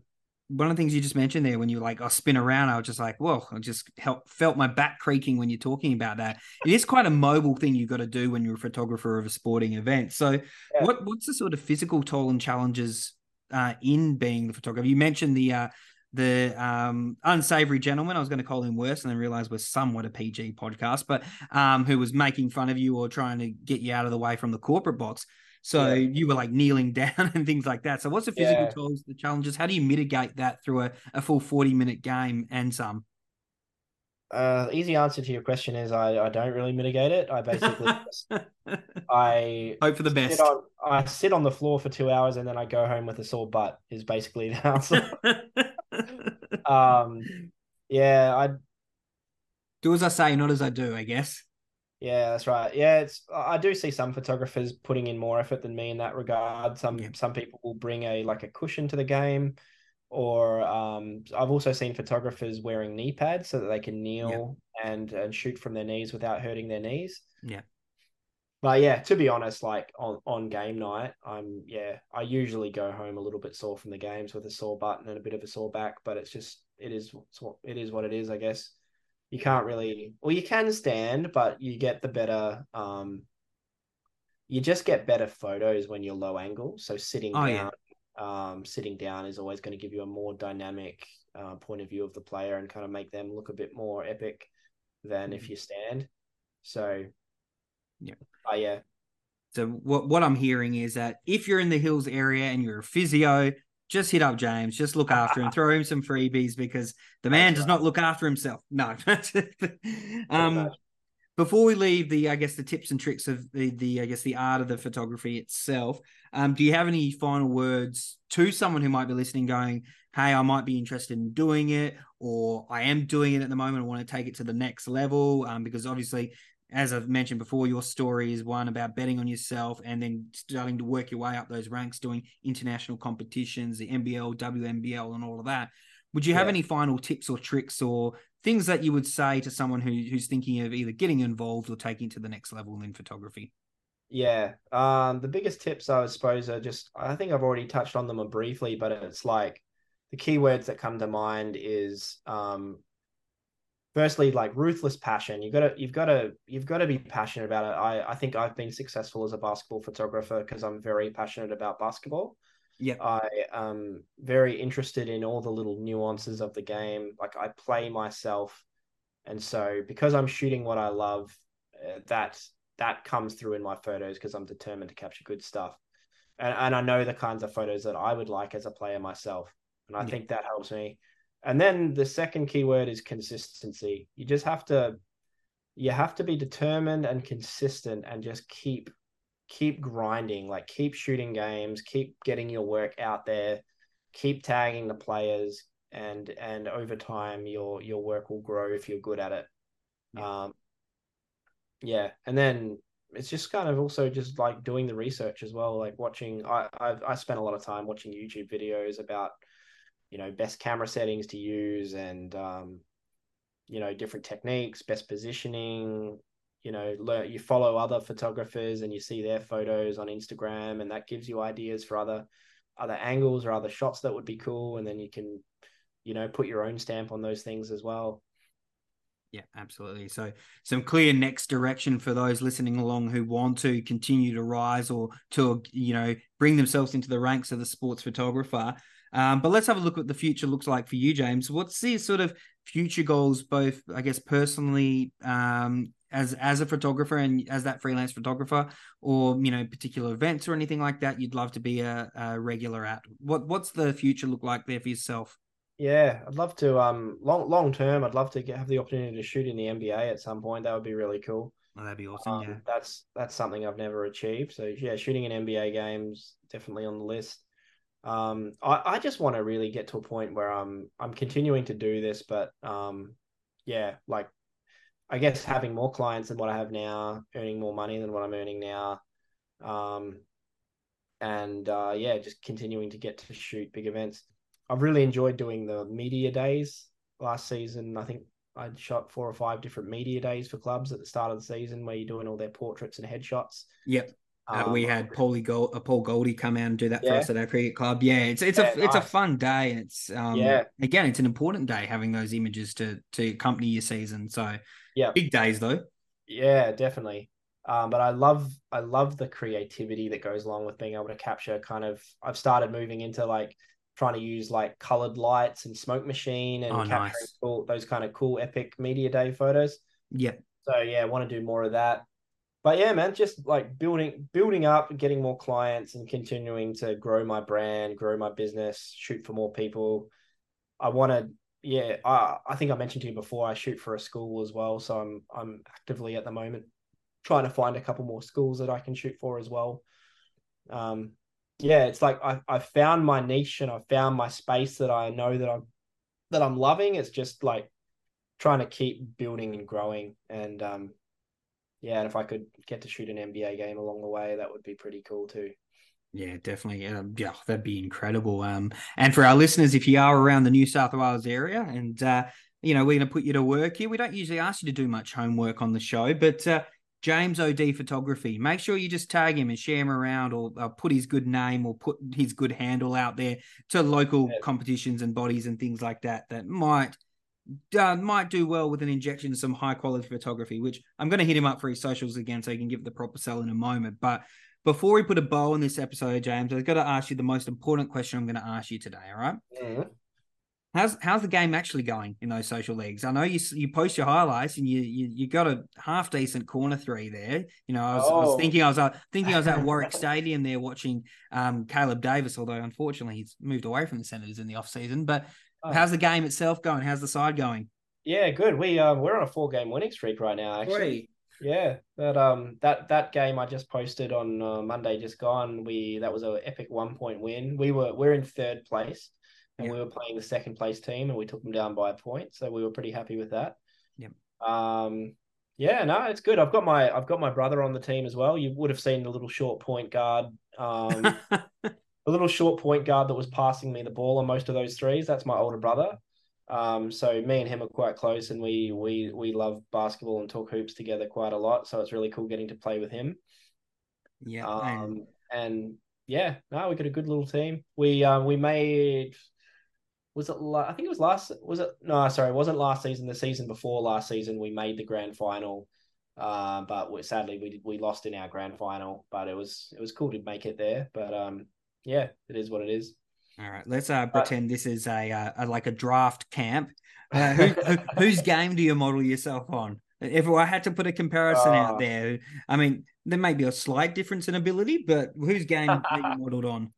one of the things you just mentioned there, when you like, I spin around, I was just like, whoa, I just help, felt my back creaking when you're talking about that. It is quite a mobile thing you've got to do when you're a photographer of a sporting event. So,
Yeah.
what what's the sort of physical toll and challenges uh, in being the photographer? You mentioned the uh, the um, unsavory gentleman. I was going to call him worse, and then realize we're somewhat a PG podcast, but um, who was making fun of you or trying to get you out of the way from the corporate box. So
Yeah.
you were like kneeling down and things like that. So what's the physical
Yeah.
tolls, the challenges? How do you mitigate that through a, a full 40 minute game and some?
Uh, easy answer to your question is I, I don't really mitigate it. I basically just, I
Hope for the
sit
best.
on I sit on the floor for two hours and then I go home with a sore butt is basically the answer. um, yeah, I
do as I say, not as I do, I guess.
yeah, that's right. Yeah, it's I do see some photographers putting in more effort than me in that regard. Some
Yeah.
some people will bring a like a cushion to the game, or um, I've also seen photographers wearing knee pads so that they can kneel and and shoot from their knees without hurting their knees.
Yeah.
But yeah, to be honest, like on, on game night, I'm yeah, I usually go home a little bit sore from the games with a sore butt and a bit of a sore back, but it's just it is it is what it is, I guess. You can't really well you can stand, but you get the better um you just get better photos when you're low angle. So sitting
Oh, yeah.
down um sitting down is always going to give you a more dynamic uh, point of view of the player and kind of make them look a bit more epic than if
Mhm.
you stand. So
Yeah.
Uh, yeah,
So what what I'm hearing is that if you're in the hills area and you're a physio, just hit up James, just look after him, throw him some freebies because the man does not look after himself. No. Um before we leave the I guess the tips and tricks of the the I guess the art of the photography itself, um, do you have any final words to someone who might be listening going, Hey, I might be interested in doing it, or I am doing it at the moment, I want to take it to the next level. Um, because obviously as I've mentioned before, your story is one about betting on yourself and then starting to work your way up those ranks, doing international competitions, the NBL, WNBL, and all of that. Would you have
Yeah.
any final tips or tricks or things that you would say to someone who, who's thinking of either getting involved or taking to the next level in photography?
Yeah. Um, the biggest tips I suppose are just I think I've already touched on them briefly, but it's like the keywords that come to mind is um firstly like ruthless passion. You gotta you've gotta you've got to be passionate about it. I, I think I've been successful as a basketball photographer because I'm very passionate about basketball.
Yeah.
I am very interested in all the little nuances of the game. Like I play myself. And so because I'm shooting what I love, uh, that that comes through in my photos because I'm determined to capture good stuff. And, and I know the kinds of photos that I would like as a player myself. And I
Yeah.
think that helps me. And then the second keyword is consistency. You just have to you have to be determined and consistent and just keep keep grinding, like keep shooting games, keep getting your work out there, keep tagging the players and and over time your your work will grow if you're good at it.
Yeah.
Um yeah, and then it's just kind of also just like doing the research as well, like watching I I've I spent a lot of time watching YouTube videos about you know best camera settings to use and um you know different techniques best positioning you know learn you follow other photographers and you see their photos on Instagram and that gives you ideas for other other angles or other shots that would be cool and then you can you know put your own stamp on those things as well
yeah, absolutely. So, some clear next direction for those listening along who want to continue to rise or to, you know, bring themselves into the ranks of the sports photographer. Um, but let's have a look at what the future looks like for you, James. What's the sort of future goals, both, I guess, personally, um, as as a photographer and as that freelance photographer, or you know, particular events or anything like that you'd love to be a, a regular at? What what's the future look like there for yourself?
Yeah, I'd love to. Um, long long term, I'd love to get, have the opportunity to shoot in the NBA at some point. That would be really cool.
Oh, that'd be awesome.
Um,
yeah,
that's that's something I've never achieved. So yeah, shooting in NBA games definitely on the list. Um, I, I just want to really get to a point where I'm I'm continuing to do this, but um, yeah, like I guess having more clients than what I have now, earning more money than what I'm earning now, um, and uh, yeah, just continuing to get to shoot big events. I've really enjoyed doing the media days last season. I think I shot four or five different media days for clubs at the start of the season where you're doing all their portraits and headshots.
Yep. Uh, we um, had Paulie Gold, uh, Paul Goldie come out and do that yeah. for us at our cricket club. Yeah, it's it's yeah, a it's a fun day, and it's um, yeah. Again, it's an important day having those images to to accompany your season. So
yeah,
big days though.
Yeah, definitely. Um, but I love I love the creativity that goes along with being able to capture kind of. I've started moving into like trying to use like colored lights and smoke machine and oh, capturing nice. cool, those kind of cool epic media day photos.
Yeah.
So yeah, I want to do more of that. But yeah, man, just like building building up, getting more clients and continuing to grow my brand, grow my business, shoot for more people. I want to yeah, I I think I mentioned to you before I shoot for a school as well, so I'm I'm actively at the moment trying to find a couple more schools that I can shoot for as well. Um yeah, it's like I I found my niche and I found my space that I know that I'm that I'm loving. It's just like trying to keep building and growing. And um, yeah, and if I could get to shoot an NBA game along the way, that would be pretty cool too.
Yeah, definitely. Um, yeah, that'd be incredible. Um, and for our listeners, if you are around the New South Wales area, and uh, you know, we're going to put you to work here. We don't usually ask you to do much homework on the show, but uh, James OD Photography. Make sure you just tag him and share him around, or uh, put his good name or put his good handle out there to local yeah. competitions and bodies and things like that that might uh, might do well with an injection of some high quality photography. Which I'm going to hit him up for his socials again, so he can give the proper sell in a moment. But before we put a bow on this episode, James, I've got to ask you the most important question I'm going to ask you today. All right?
mm-hmm.
How's how's the game actually going in those social leagues? I know you you post your highlights and you you, you got a half decent corner three there. You know, I was, oh. I was oh. thinking I was uh, thinking I was at Warwick Stadium there watching um, Caleb Davis, although unfortunately he's moved away from the Senators in the off season. But oh. how's the game itself going? How's the side going?
Yeah, good. We um we're on a four game winning streak right now. Actually, Three. yeah. That um that that game I just posted on uh, Monday just gone. We that was an epic one point win. We were we're in third place and we were playing the second place team and we took them down by a point. So we were pretty happy with that.
Yep.
Um, yeah, no, it's good. I've got my I've got my brother on the team as well. You would have seen the little short point guard, um, a little short point guard that was passing me the ball on most of those threes. That's my older brother. Um, so me and him are quite close, and we we we love basketball and talk hoops together quite a lot. So it's really cool getting to play with him.
Yeah.
Um, and yeah, no, we got a good little team. We uh, we made was it I think it was last was it no sorry it wasn't last season the season before last season we made the grand final uh, but we, sadly we we lost in our grand final but it was it was cool to make it there but um yeah it is what it is
all right let's uh pretend this is a, uh, a like a draft camp uh, who, who, whose game do you model yourself on if I had to put a comparison out ah. there, I mean, there may be a slight difference in ability, but whose game are you modeled on?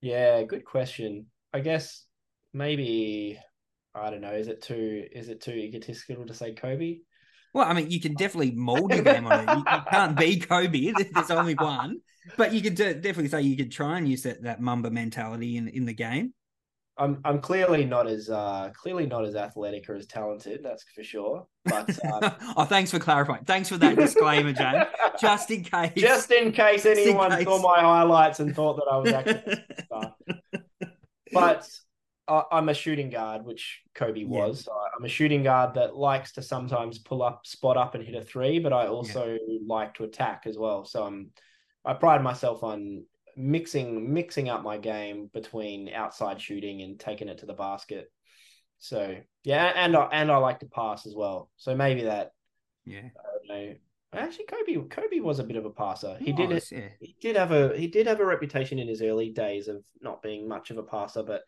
Yeah, good question. I guess maybe I don't know. Is it too is it too egotistical to say Kobe?
Well, I mean, you can definitely mold your game on it. You, you, can't be Kobe. There's only one, but you could definitely say you could try and use that that Mamba mentality in in the game.
I'm I'm clearly not as uh clearly not as athletic or as talented. That's for sure. But uh,
oh, thanks for clarifying. Thanks for that disclaimer, James. Just in case.
Just in case anyone in case. saw my highlights and thought that I was actually. but I, I'm a shooting guard, which Kobe was. So I'm a shooting guard that likes to sometimes pull up, spot up, and hit a three, but I also like to attack as well. So I'm I pride myself on mixing mixing up my game between outside shooting and taking it to the basket. So yeah, and I and I like to pass as well. So maybe that.
Yeah.
I don't know. Actually, Kobe Kobe was a bit of a passer. He did
Nice, yeah.
he did have a he did have a reputation in his early days of not being much of a passer, but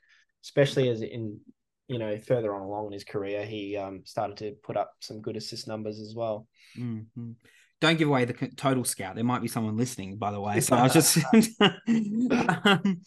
especially as in you know further on along in his career, he um started to put up some good assist numbers as well.
Mhm. Don't give away the total scout. There might be someone listening, by the way. So I was just. um,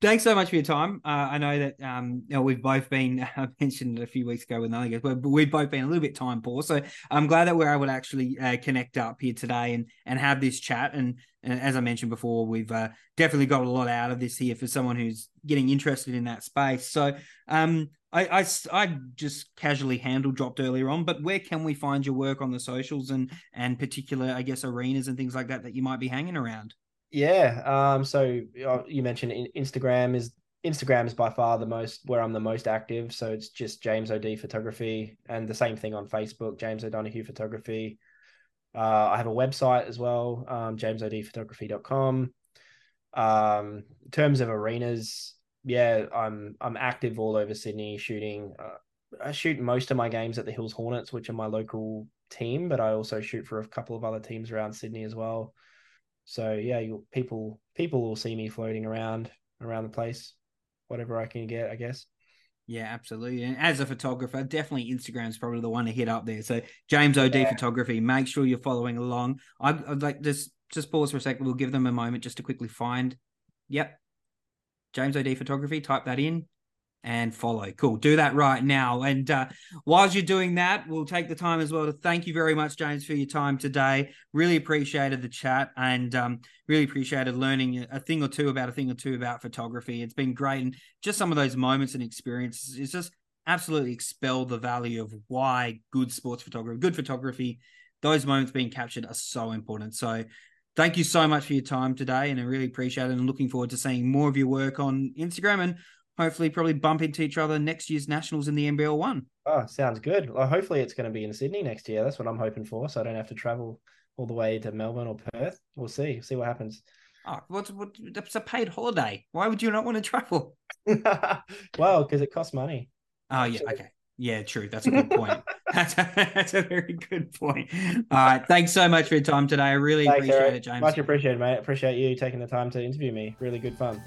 thanks so much for your time. Uh, I know that um, you know, we've both been mentioned a few weeks ago with another guest, but but we've both been a little bit time poor. So I'm glad that we're able to actually uh, connect up here today and and have this chat. And, and as I mentioned before, we've uh, definitely got a lot out of this here for someone who's getting interested in that space. So um, I, I I just casually handle dropped earlier on, but where can we find your work on the socials and and particular, I guess, arenas and things like that that you might be hanging around?
Yeah. Um. So uh, you mentioned Instagram is Instagram is by far the most where I'm the most active. So it's just James O'D Photography, and the same thing on Facebook, James O'Donohue Photography. Uh, I have a website as well, um, jamesodphotography.com. Um, in terms of arenas, yeah, I'm I'm active all over Sydney shooting. Uh, I shoot most of my games at the Hills Hornets, which are my local team, but I also shoot for a couple of other teams around Sydney as well. So yeah, you people people will see me floating around around the place, whatever I can get, I guess.
Yeah, absolutely. And as a photographer, definitely Instagram's probably the one to hit up there. So James OD
Yeah.
Photography, make sure you're following along. I'd, I'd like just just pause for a second. We'll give them a moment just to quickly find. Yep, James OD Photography. Type that in and follow. Cool. Do that right now. And uh, you're doing that, we'll take the time as well to thank you very much, James, for your time today. Really appreciated the chat and um, really appreciated learning a thing or two about a thing or two about photography. It's been great. And just some of those moments and experiences it's just absolutely expel the value of why good sports photography, good photography, those moments being captured are so important. So thank you so much for your time today. And I really appreciate it. And looking forward to seeing more of your work on Instagram and hopefully probably bump into each other next year's nationals in the NBL one.
Oh, sounds good. Well, hopefully it's going to be in Sydney next year. That's what I'm hoping for, so I don't have to travel all the way to Melbourne or Perth. We'll see. See what happens.
Oh, what's what? It's a paid holiday. Why would you not want to travel?
well, because it costs money.
Oh yeah, okay, yeah, true. That's a good point. that's, a, that's a very good point. All right, thanks so much for your time today. I really
Thanks,
appreciate
Eric.
it, James.
Much appreciated, mate. Appreciate you taking the time to interview me. Really good fun.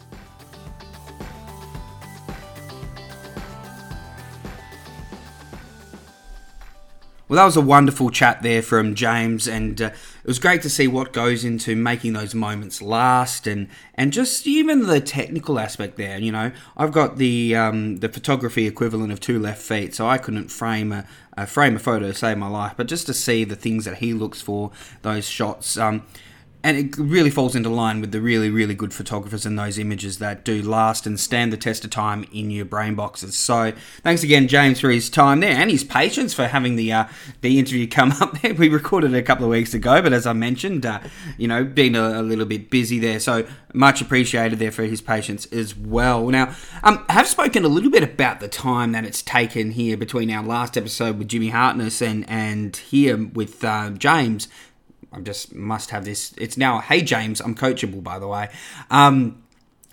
Well, that was a wonderful chat there from James, and uh, it was great to see what goes into making those moments last, and and just even the technical aspect there. You know, I've got the um, the photography equivalent of two left feet, so I couldn't frame a, a frame a photo to save my life. But just to see the things that he looks for, those shots. Um, and it really falls into line with the really, really good photographers and those images that do last and stand the test of time in your brain boxes. So, thanks again, James, for his time there and his patience for having the uh, the interview come up there. We recorded it a couple of weeks ago, but as I mentioned, uh, you know, being a, a little bit busy there, so much appreciated there for his patience as well. Now, um, I have spoken a little bit about the time that it's taken here between our last episode with Jimmy Hartness and and here with uh, James. I just must have this. It's now, hey James, I'm coachable, by the way. Um,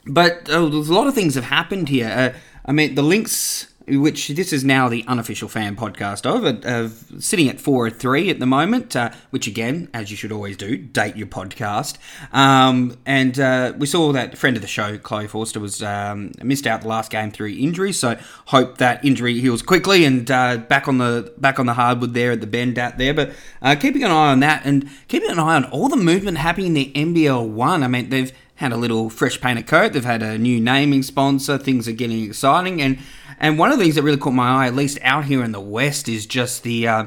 but uh, a lot of things have happened here. Uh, I mean, the links, which this is now the unofficial fan podcast of, of sitting at four or three at the moment. Uh, which again, as you should always do, date your podcast. Um, and uh, we saw that friend of the show, Chloe Forster, was um, missed out the last game through injury. So hope that injury heals quickly and uh, back on the back on the hardwood there at the Bendat there. But uh, keeping an eye on that and keeping an eye on all the movement happening in the NBL one. I mean, they've had a little fresh painted coat. They've had a new naming sponsor. Things are getting exciting, and and one of the things that really caught my eye, at least out here in the West, is just the uh,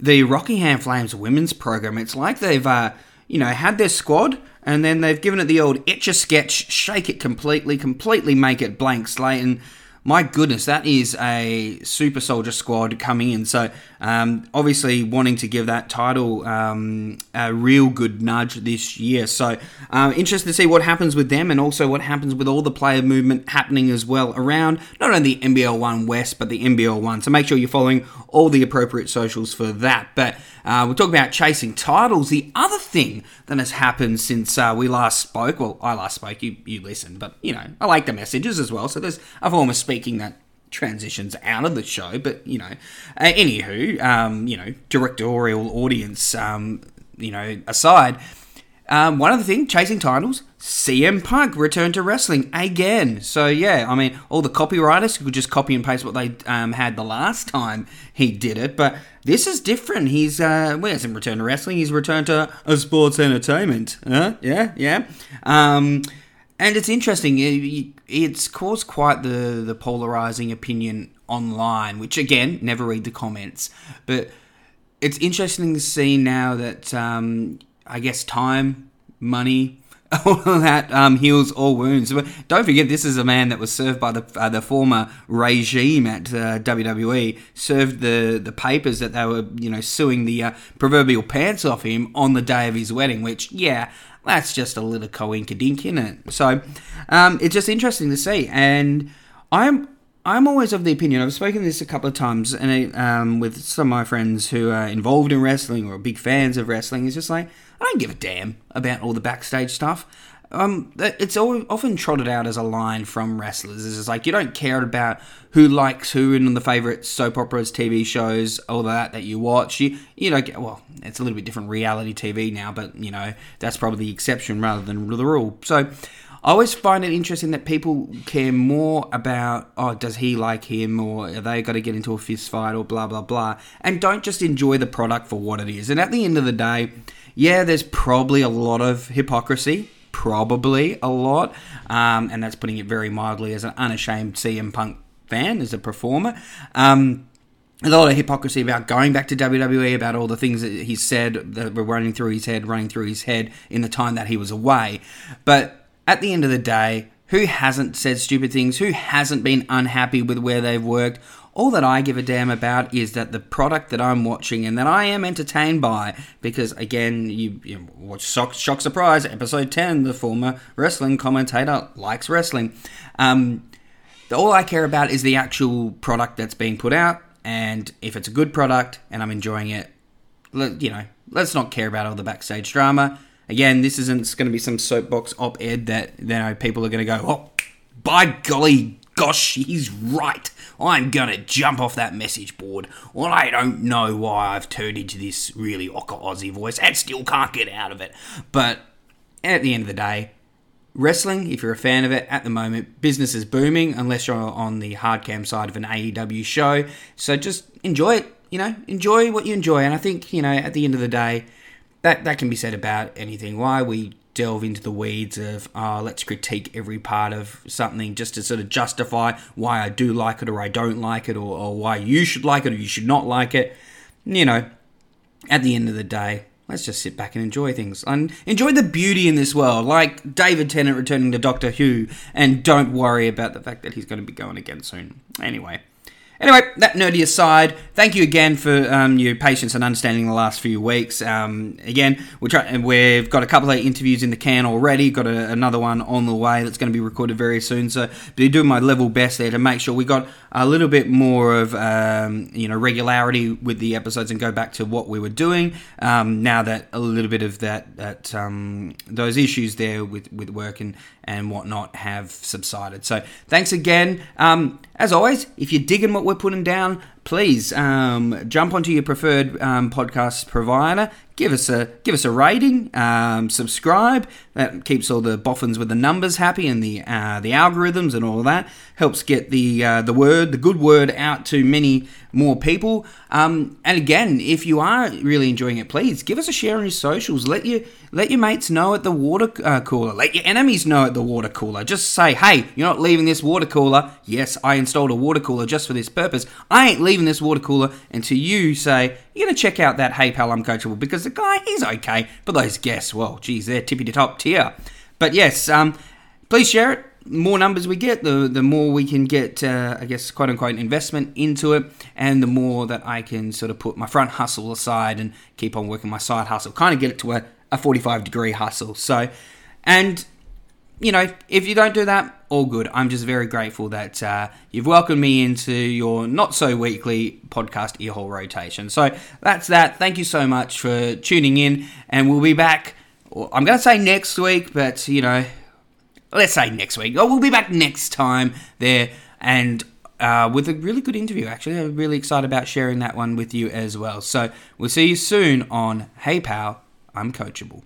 the Rockingham Flames women's program. It's like they've uh, you know had their squad, and then they've given it the old etch a sketch, shake it completely, completely make it blank slate, and my goodness, that is a super soldier squad coming in. So, um, obviously, wanting to give that title um, a real good nudge this year. So, uh, interested to see what happens with them and also what happens with all the player movement happening as well around not only the NBL 1 West, but the NBL 1. So, make sure you're following all the appropriate socials for that. But uh, we'll talk about chasing titles. The other thing that has happened since uh, we last spoke, well, I last spoke, you, you listened, but you know, I like the messages as well. So, there's a form of speaking that transitions out of the show, but you know, uh, anywho, um, you know, directorial audience, um, you know, aside, um, one other thing, chasing titles, CM Punk returned to wrestling again. So yeah, I mean, all the copywriters could just copy and paste what they um, had the last time he did it, but this is different. He's uh, well, he hasn't returned to wrestling. He's returned to a sports entertainment. Huh? Yeah, yeah. Um, and it's interesting. It's caused quite the the polarizing opinion online, which again, never read the comments, but it's interesting to see now that um, I guess time, money, all that um, heals all wounds. But don't forget, this is a man that was served by the uh, the former regime at uh, WWE, served the the papers that they were you know suing the uh, proverbial pants off him on the day of his wedding. Which, yeah, that's just a little coinkydink, isn't it? So um, it's just interesting to see. And I'm I'm always of the opinion. I've spoken this a couple of times, and um, with some of my friends who are involved in wrestling or big fans of wrestling, it's just like I don't give a damn about all the backstage stuff um, it's often trotted out as a line from wrestlers. It's just like you don't care about who likes who in the favorite soap operas, TV shows, all that that you watch. You you don't get well. It's a little bit different reality TV now, but you know that's probably the exception rather than the rule. So. I always find it interesting that people care more about, oh, does he like him, or are they got to get into a fist fight, or blah, blah, blah, and don't just enjoy the product for what it is. And at the end of the day, yeah, there's probably a lot of hypocrisy probably a lot, um, and that's putting it very mildly as an unashamed CM Punk fan, as a performer. Um, a lot of hypocrisy about going back to WWE, about all the things that he said that were running through his head, running through his head in the time that he was away. But at the end of the day, who hasn't said stupid things? Who hasn't been unhappy with where they've worked? All that I give a damn about is that the product that I'm watching and that I am entertained by, because again, you, you watch Shock, Shock Surprise, episode 10, the former wrestling commentator likes wrestling. Um, all I care about is the actual product that's being put out, and if it's a good product and I'm enjoying it, you know, let's not care about all the backstage drama. Again, this isn't going to be some soapbox op-ed that you know people are going to go, oh, by golly, gosh, he's right. I'm gonna jump off that message board. Well, I don't know why I've turned into this really ocker Aussie voice and still can't get out of it. But at the end of the day, wrestling, if you're a fan of it at the moment, business is booming unless you're on the hard cam side of an AEW show. So just enjoy it, you know, enjoy what you enjoy. And I think, you know, at the end of the day, that, that can be said about anything. Why we delve into the weeds of uh, let's critique every part of something just to sort of justify why I do like it or I don't like it or, or why you should like it or you should not like it. You know, at the end of the day, let's just sit back and enjoy things and enjoy the beauty in this world, like David Tennant returning to Doctor Who, and don't worry about the fact that he's going to be going again soon. Anyway. Anyway, that nerdy aside, thank you again for um, your patience and understanding the last few weeks. Um, again, try- we've got a couple of interviews in the can already. Got a, another one on the way that's going to be recorded very soon. So, be doing my level best there to make sure we got a little bit more of um, you know regularity with the episodes and go back to what we were doing. Um, now that a little bit of that that um, those issues there with with work and and whatnot have subsided. So, thanks again. Um, as always, if you're digging what we're putting down, please um, jump onto your preferred um, podcast provider. Give us a give us a rating. Um, subscribe. That keeps all the boffins with the numbers happy and the uh, the algorithms and all of that helps get the uh, the word the good word out to many more people. Um, and again, if you are really enjoying it, please give us a share on your socials. Let your let your mates know at the water uh, cooler. Let your enemies know at the water cooler. Just say, hey, you're not leaving this water cooler. Yes, I installed a water cooler just for this purpose. I ain't leaving this water cooler until you say you're gonna check out that Hey Pal I'm Coachable because the guy he's okay, but those guests, well, geez, they're tippy top tier. But yes, um, please share it more numbers we get, the the more we can get, uh, I guess, quote unquote, investment into it, and the more that I can sort of put my front hustle aside and keep on working my side hustle, kind of get it to a, a 45 degree hustle. So, and you know, if you don't do that, all good. I'm just very grateful that uh, you've welcomed me into your not so weekly podcast earhole rotation. So that's that. Thank you so much for tuning in, and we'll be back. I'm going to say next week, but you know, let's say next week. Oh, we'll be back next time there, and uh, with a really good interview. Actually, I'm really excited about sharing that one with you as well. So we'll see you soon on Hey Pal, I'm Coachable.